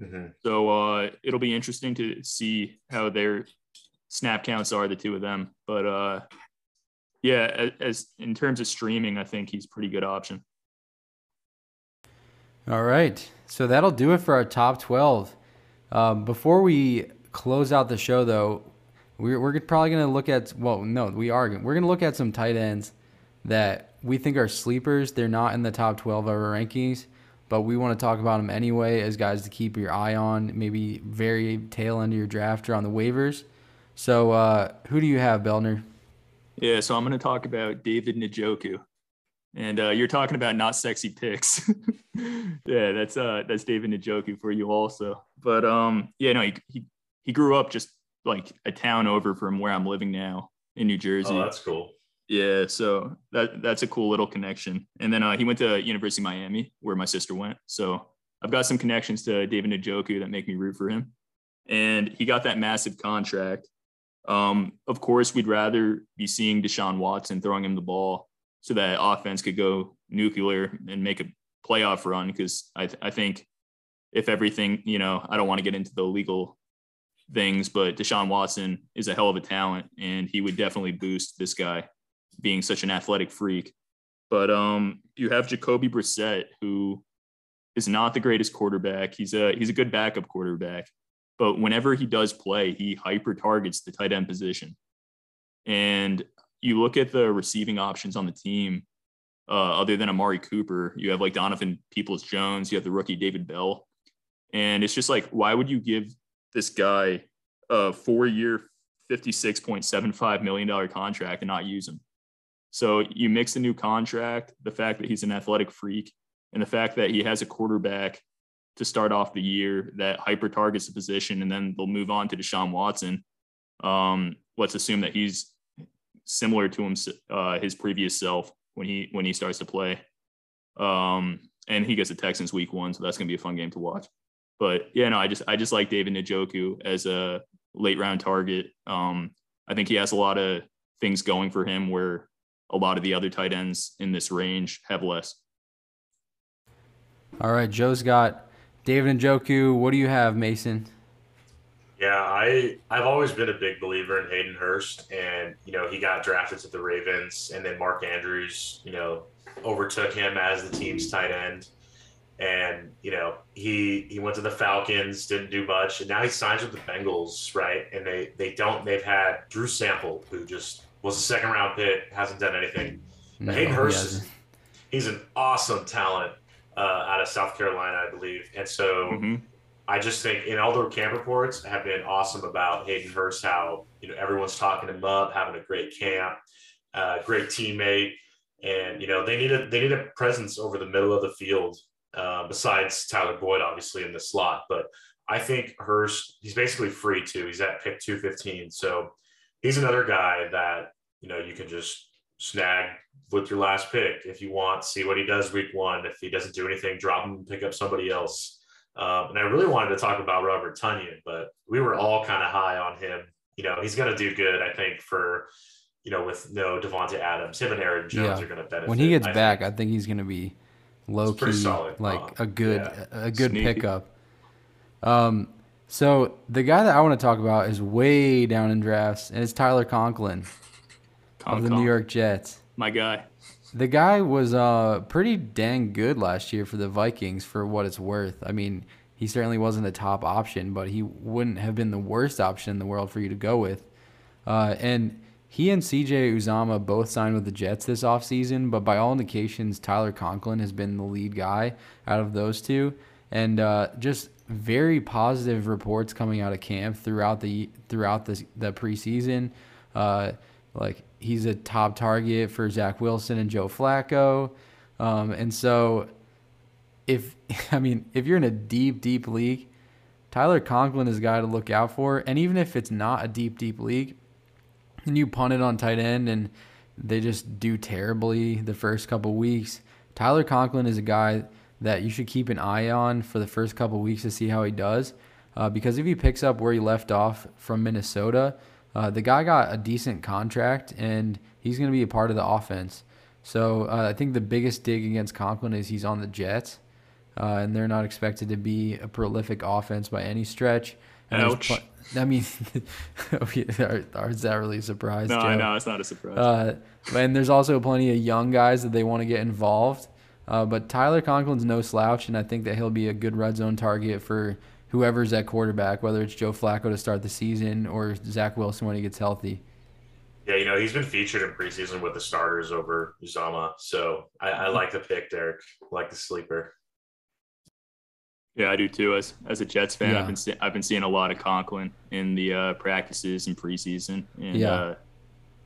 Mm-hmm. So uh, it'll be interesting to see how their snap counts are, the two of them. But uh, yeah, as, in terms of streaming, I think he's a pretty good option. All right. So that'll do it for our top 12. Um, before we close out the show, though, we're, we're probably going to look at, well, no, we are. We're going to look at some tight ends that we think are sleepers. They're not in the top 12 of our rankings, but we want to talk about them anyway as guys to keep your eye on, maybe very tail end of your draft or on the waivers. So, uh, who do you have, Beldner? Yeah, so I'm going to talk about David Njoku. And uh, you're talking about not sexy picks. yeah, that's uh that's David Njoku for you also. But um yeah, no, he, he he grew up just like a town over from where I'm living now in New Jersey. Oh, that's cool. Yeah, so that that's a cool little connection. And then uh, he went to University of Miami, where my sister went. So I've got some connections to David Njoku that make me root for him. And he got that massive contract. Um, of course, we'd rather be seeing Deshaun Watson throwing him the ball so that offense could go nuclear and make a playoff run. Because I, th- I think if everything, you know, I don't want to get into the legal things, but Deshaun Watson is a hell of a talent, and he would definitely boost this guy being such an athletic freak. But um, you have Jacoby Brissett, who is not the greatest quarterback. He's a he's a good backup quarterback, but whenever he does play, he hyper targets the tight end position. And you look at the receiving options on the team, uh, other than Amari Cooper, you have like Donovan Peoples Jones, you have the rookie David Bell. And it's just like, why would you give this guy a four year, $56.75 million contract and not use him? So you mix the new contract, the fact that he's an athletic freak, and the fact that he has a quarterback to start off the year that hyper targets the position, and then they'll move on to Deshaun Watson. Um, let's assume that he's similar to him, uh, his previous self when he when he starts to play. Um, and he gets the Texans week one, so that's gonna be a fun game to watch. But yeah, no, I just I just like David Njoku as a late round target. Um, I think he has a lot of things going for him where a lot of the other tight ends in this range have less. All right, Joe's got David Njoku. What do you have, Mason? Yeah, I I've always been a big believer in Hayden Hurst, and you know he got drafted to the Ravens, and then Mark Andrews, you know, overtook him as the team's tight end, and you know he he went to the Falcons, didn't do much, and now he signs with the Bengals, right? And they they don't they've had Drew Sample, who just was a second round pick, hasn't done anything. No, Hayden Hurst is he's an awesome talent uh, out of South Carolina, I believe. And so mm-hmm. I just think in all the camp reports have been awesome about Hayden Hurst, how you know everyone's talking him up, having a great camp, uh, great teammate, and you know they need a they need a presence over the middle of the field. Uh, besides Tyler Boyd, obviously in the slot, but I think Hurst he's basically free too. He's at pick two fifteen, so he's another guy that you know you can just snag with your last pick if you want. See what he does week one. If he doesn't do anything, drop him and pick up somebody else. Um, and I really wanted to talk about Robert Tonyan, but we were all kind of high on him. You know, he's going to do good, I think, for you know, with no Davante Adams, him and Aaron Jones yeah. are going to benefit. When he gets I back, think. I think he's going to be low key, solid, like a good, yeah. a good Sneaky. pickup. Um, so the guy that I want to talk about is way down in drafts, and it's Tyler Conklin of the New York Jets. My guy. The guy was uh, pretty dang good last year for the Vikings for what it's worth. I mean, he certainly wasn't a top option, but he wouldn't have been the worst option in the world for you to go with. Uh, and he and CJ Uzomah both signed with the Jets this offseason, but by all indications, Tyler Conklin has been the lead guy out of those two. And uh, just very positive reports coming out of camp throughout the throughout the, the preseason. Uh, like he's a top target for Zach Wilson and Joe Flacco. Um, and so if I mean if you're in a deep, deep league, Tyler Conklin is a guy to look out for. And even if it's not a deep, deep league, and you punt it on tight end and they just do terribly the first couple weeks, Tyler Conklin is a guy that you should keep an eye on for the first couple weeks to see how he does. Uh, because if he picks up where he left off from Minnesota, uh, the guy got a decent contract and he's going to be a part of the offense. So uh, I think the biggest dig against Conklin is he's on the Jets, uh, and they're not expected to be a prolific offense by any stretch. And Ouch. pl- I mean, is that really a surprise? No, Joe? I know it's not a surprise. Uh, and there's also plenty of young guys that they want to get involved. Uh, but Tyler Conklin's no slouch, and I think that he'll be a good red zone target for whoever's at quarterback, whether it's Joe Flacco to start the season or Zach Wilson when he gets healthy. Yeah, you know, he's been featured in preseason with the starters over Uzomah. So I, I like the pick, Derek. I like the sleeper. Yeah, I do too. As as a Jets fan, Yeah. I've been see- I've been seeing a lot of Conklin in the uh, practices and preseason. And, Yeah. Uh,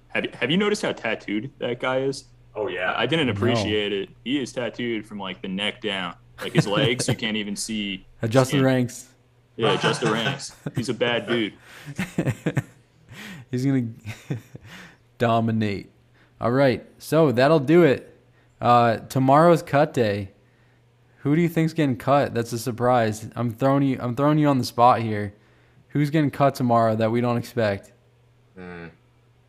have you- Have you noticed how tattooed that guy is? Oh yeah, I didn't No. appreciate it. He is tattooed from like the neck down, like his legs. you can't even see. Adjust the ranks. Yeah, just the ranks. He's a bad dude. He's gonna dominate. All right, so that'll do it. Uh, tomorrow's cut day. Who do you think's getting cut? That's a surprise. I'm throwing you. I'm throwing you on the spot here. Who's getting cut tomorrow that we don't expect? Mm.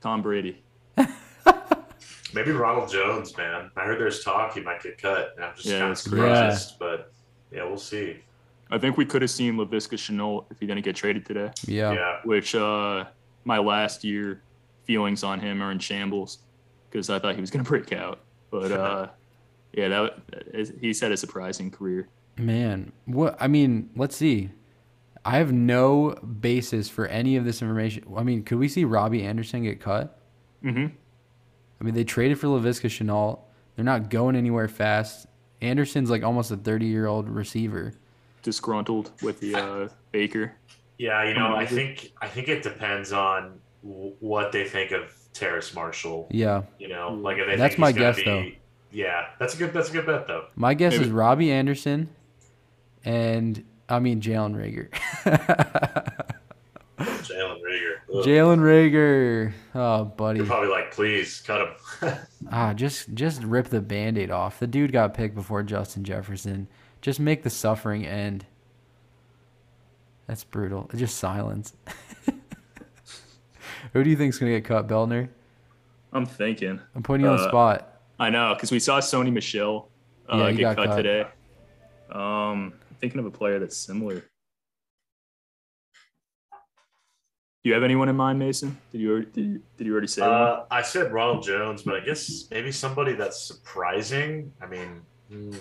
Tom Brady. Maybe Ronald Jones, man. I heard there's talk he might get cut, and I'm just Yeah, kind of that's surprised. But yeah, we'll see. I think we could have seen Laviska Shenault if he didn't get traded today. Yeah. Yeah, Which uh, my last year feelings on him are in shambles because I thought he was going to break out. But uh, yeah, that is- he's had a surprising career. Man, what? I mean, let's see. I have no basis for any of this information. I mean, could we see Robbie Anderson get cut? hmm I mean, they traded for Laviska Shenault. They're not going anywhere fast. Anderson's like almost a 30 year old receiver. Disgruntled with the uh, Baker. yeah. You know, I think I think it depends on w- what they think of Terrace Marshall. Yeah. You know, like if they That's think my guess, be, though. Yeah, that's a good. That's a good bet, though. My guess Maybe- is Robbie Anderson and, I mean, Jalen Reagor. Jalen Reagor. Ugh. Jalen Reagor. Oh, buddy. You're probably like, please cut him. Ah, just just rip the band-aid off. The dude got picked before Justin Jefferson. Just make the suffering end. That's brutal. Just silence. Who do you think's gonna get cut, Beldner? I'm thinking. I'm putting you on the Uh, spot. I know because we saw Sony Michel uh, Yeah, get got cut, cut. today. Um, I'm thinking of a player that's similar. Do you have anyone in mind, Mason? Did you already, did you, did you already say one? Uh, I said Ronald Jones, but I guess maybe somebody that's surprising. I mean, mm,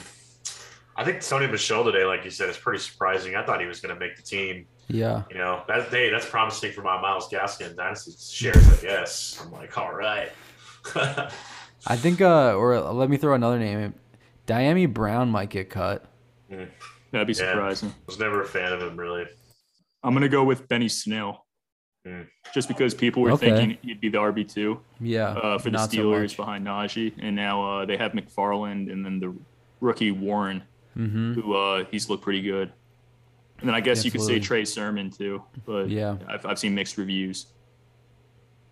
I think Sony Michel today, like you said, is pretty surprising. I thought he was going to make the team. Yeah. You know, that day that's promising for my Myles Gaskin dynasty shares. I guess I'm like, all right. I think uh or let me throw another name in. Dyami Brown might get cut. That'd be surprising. I was never a fan of him really. I'm gonna go with Benny Snell, Hmm. just because people were Okay. thinking he'd be the RB two Yeah. uh, for the not so Steelers behind Najee, and now uh, they have McFarland and then the rookie Warren, Mm-hmm. who uh, he's looked pretty good. And then I guess you could say Trey Sermon too, but Yeah. I've, I've seen mixed reviews.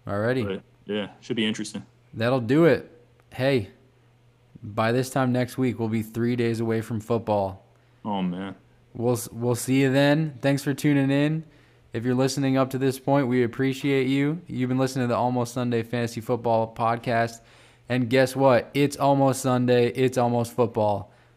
Alrighty. But yeah, should be interesting. That'll do it. Hey, by this time next week, we'll be three days away from football. Oh man, We'll we'll see you then. Thanks for tuning in. If you're listening up to this point, we appreciate you. You've been listening to the Almost Sunday Fantasy Football podcast. And guess what? It's almost Sunday. It's almost football.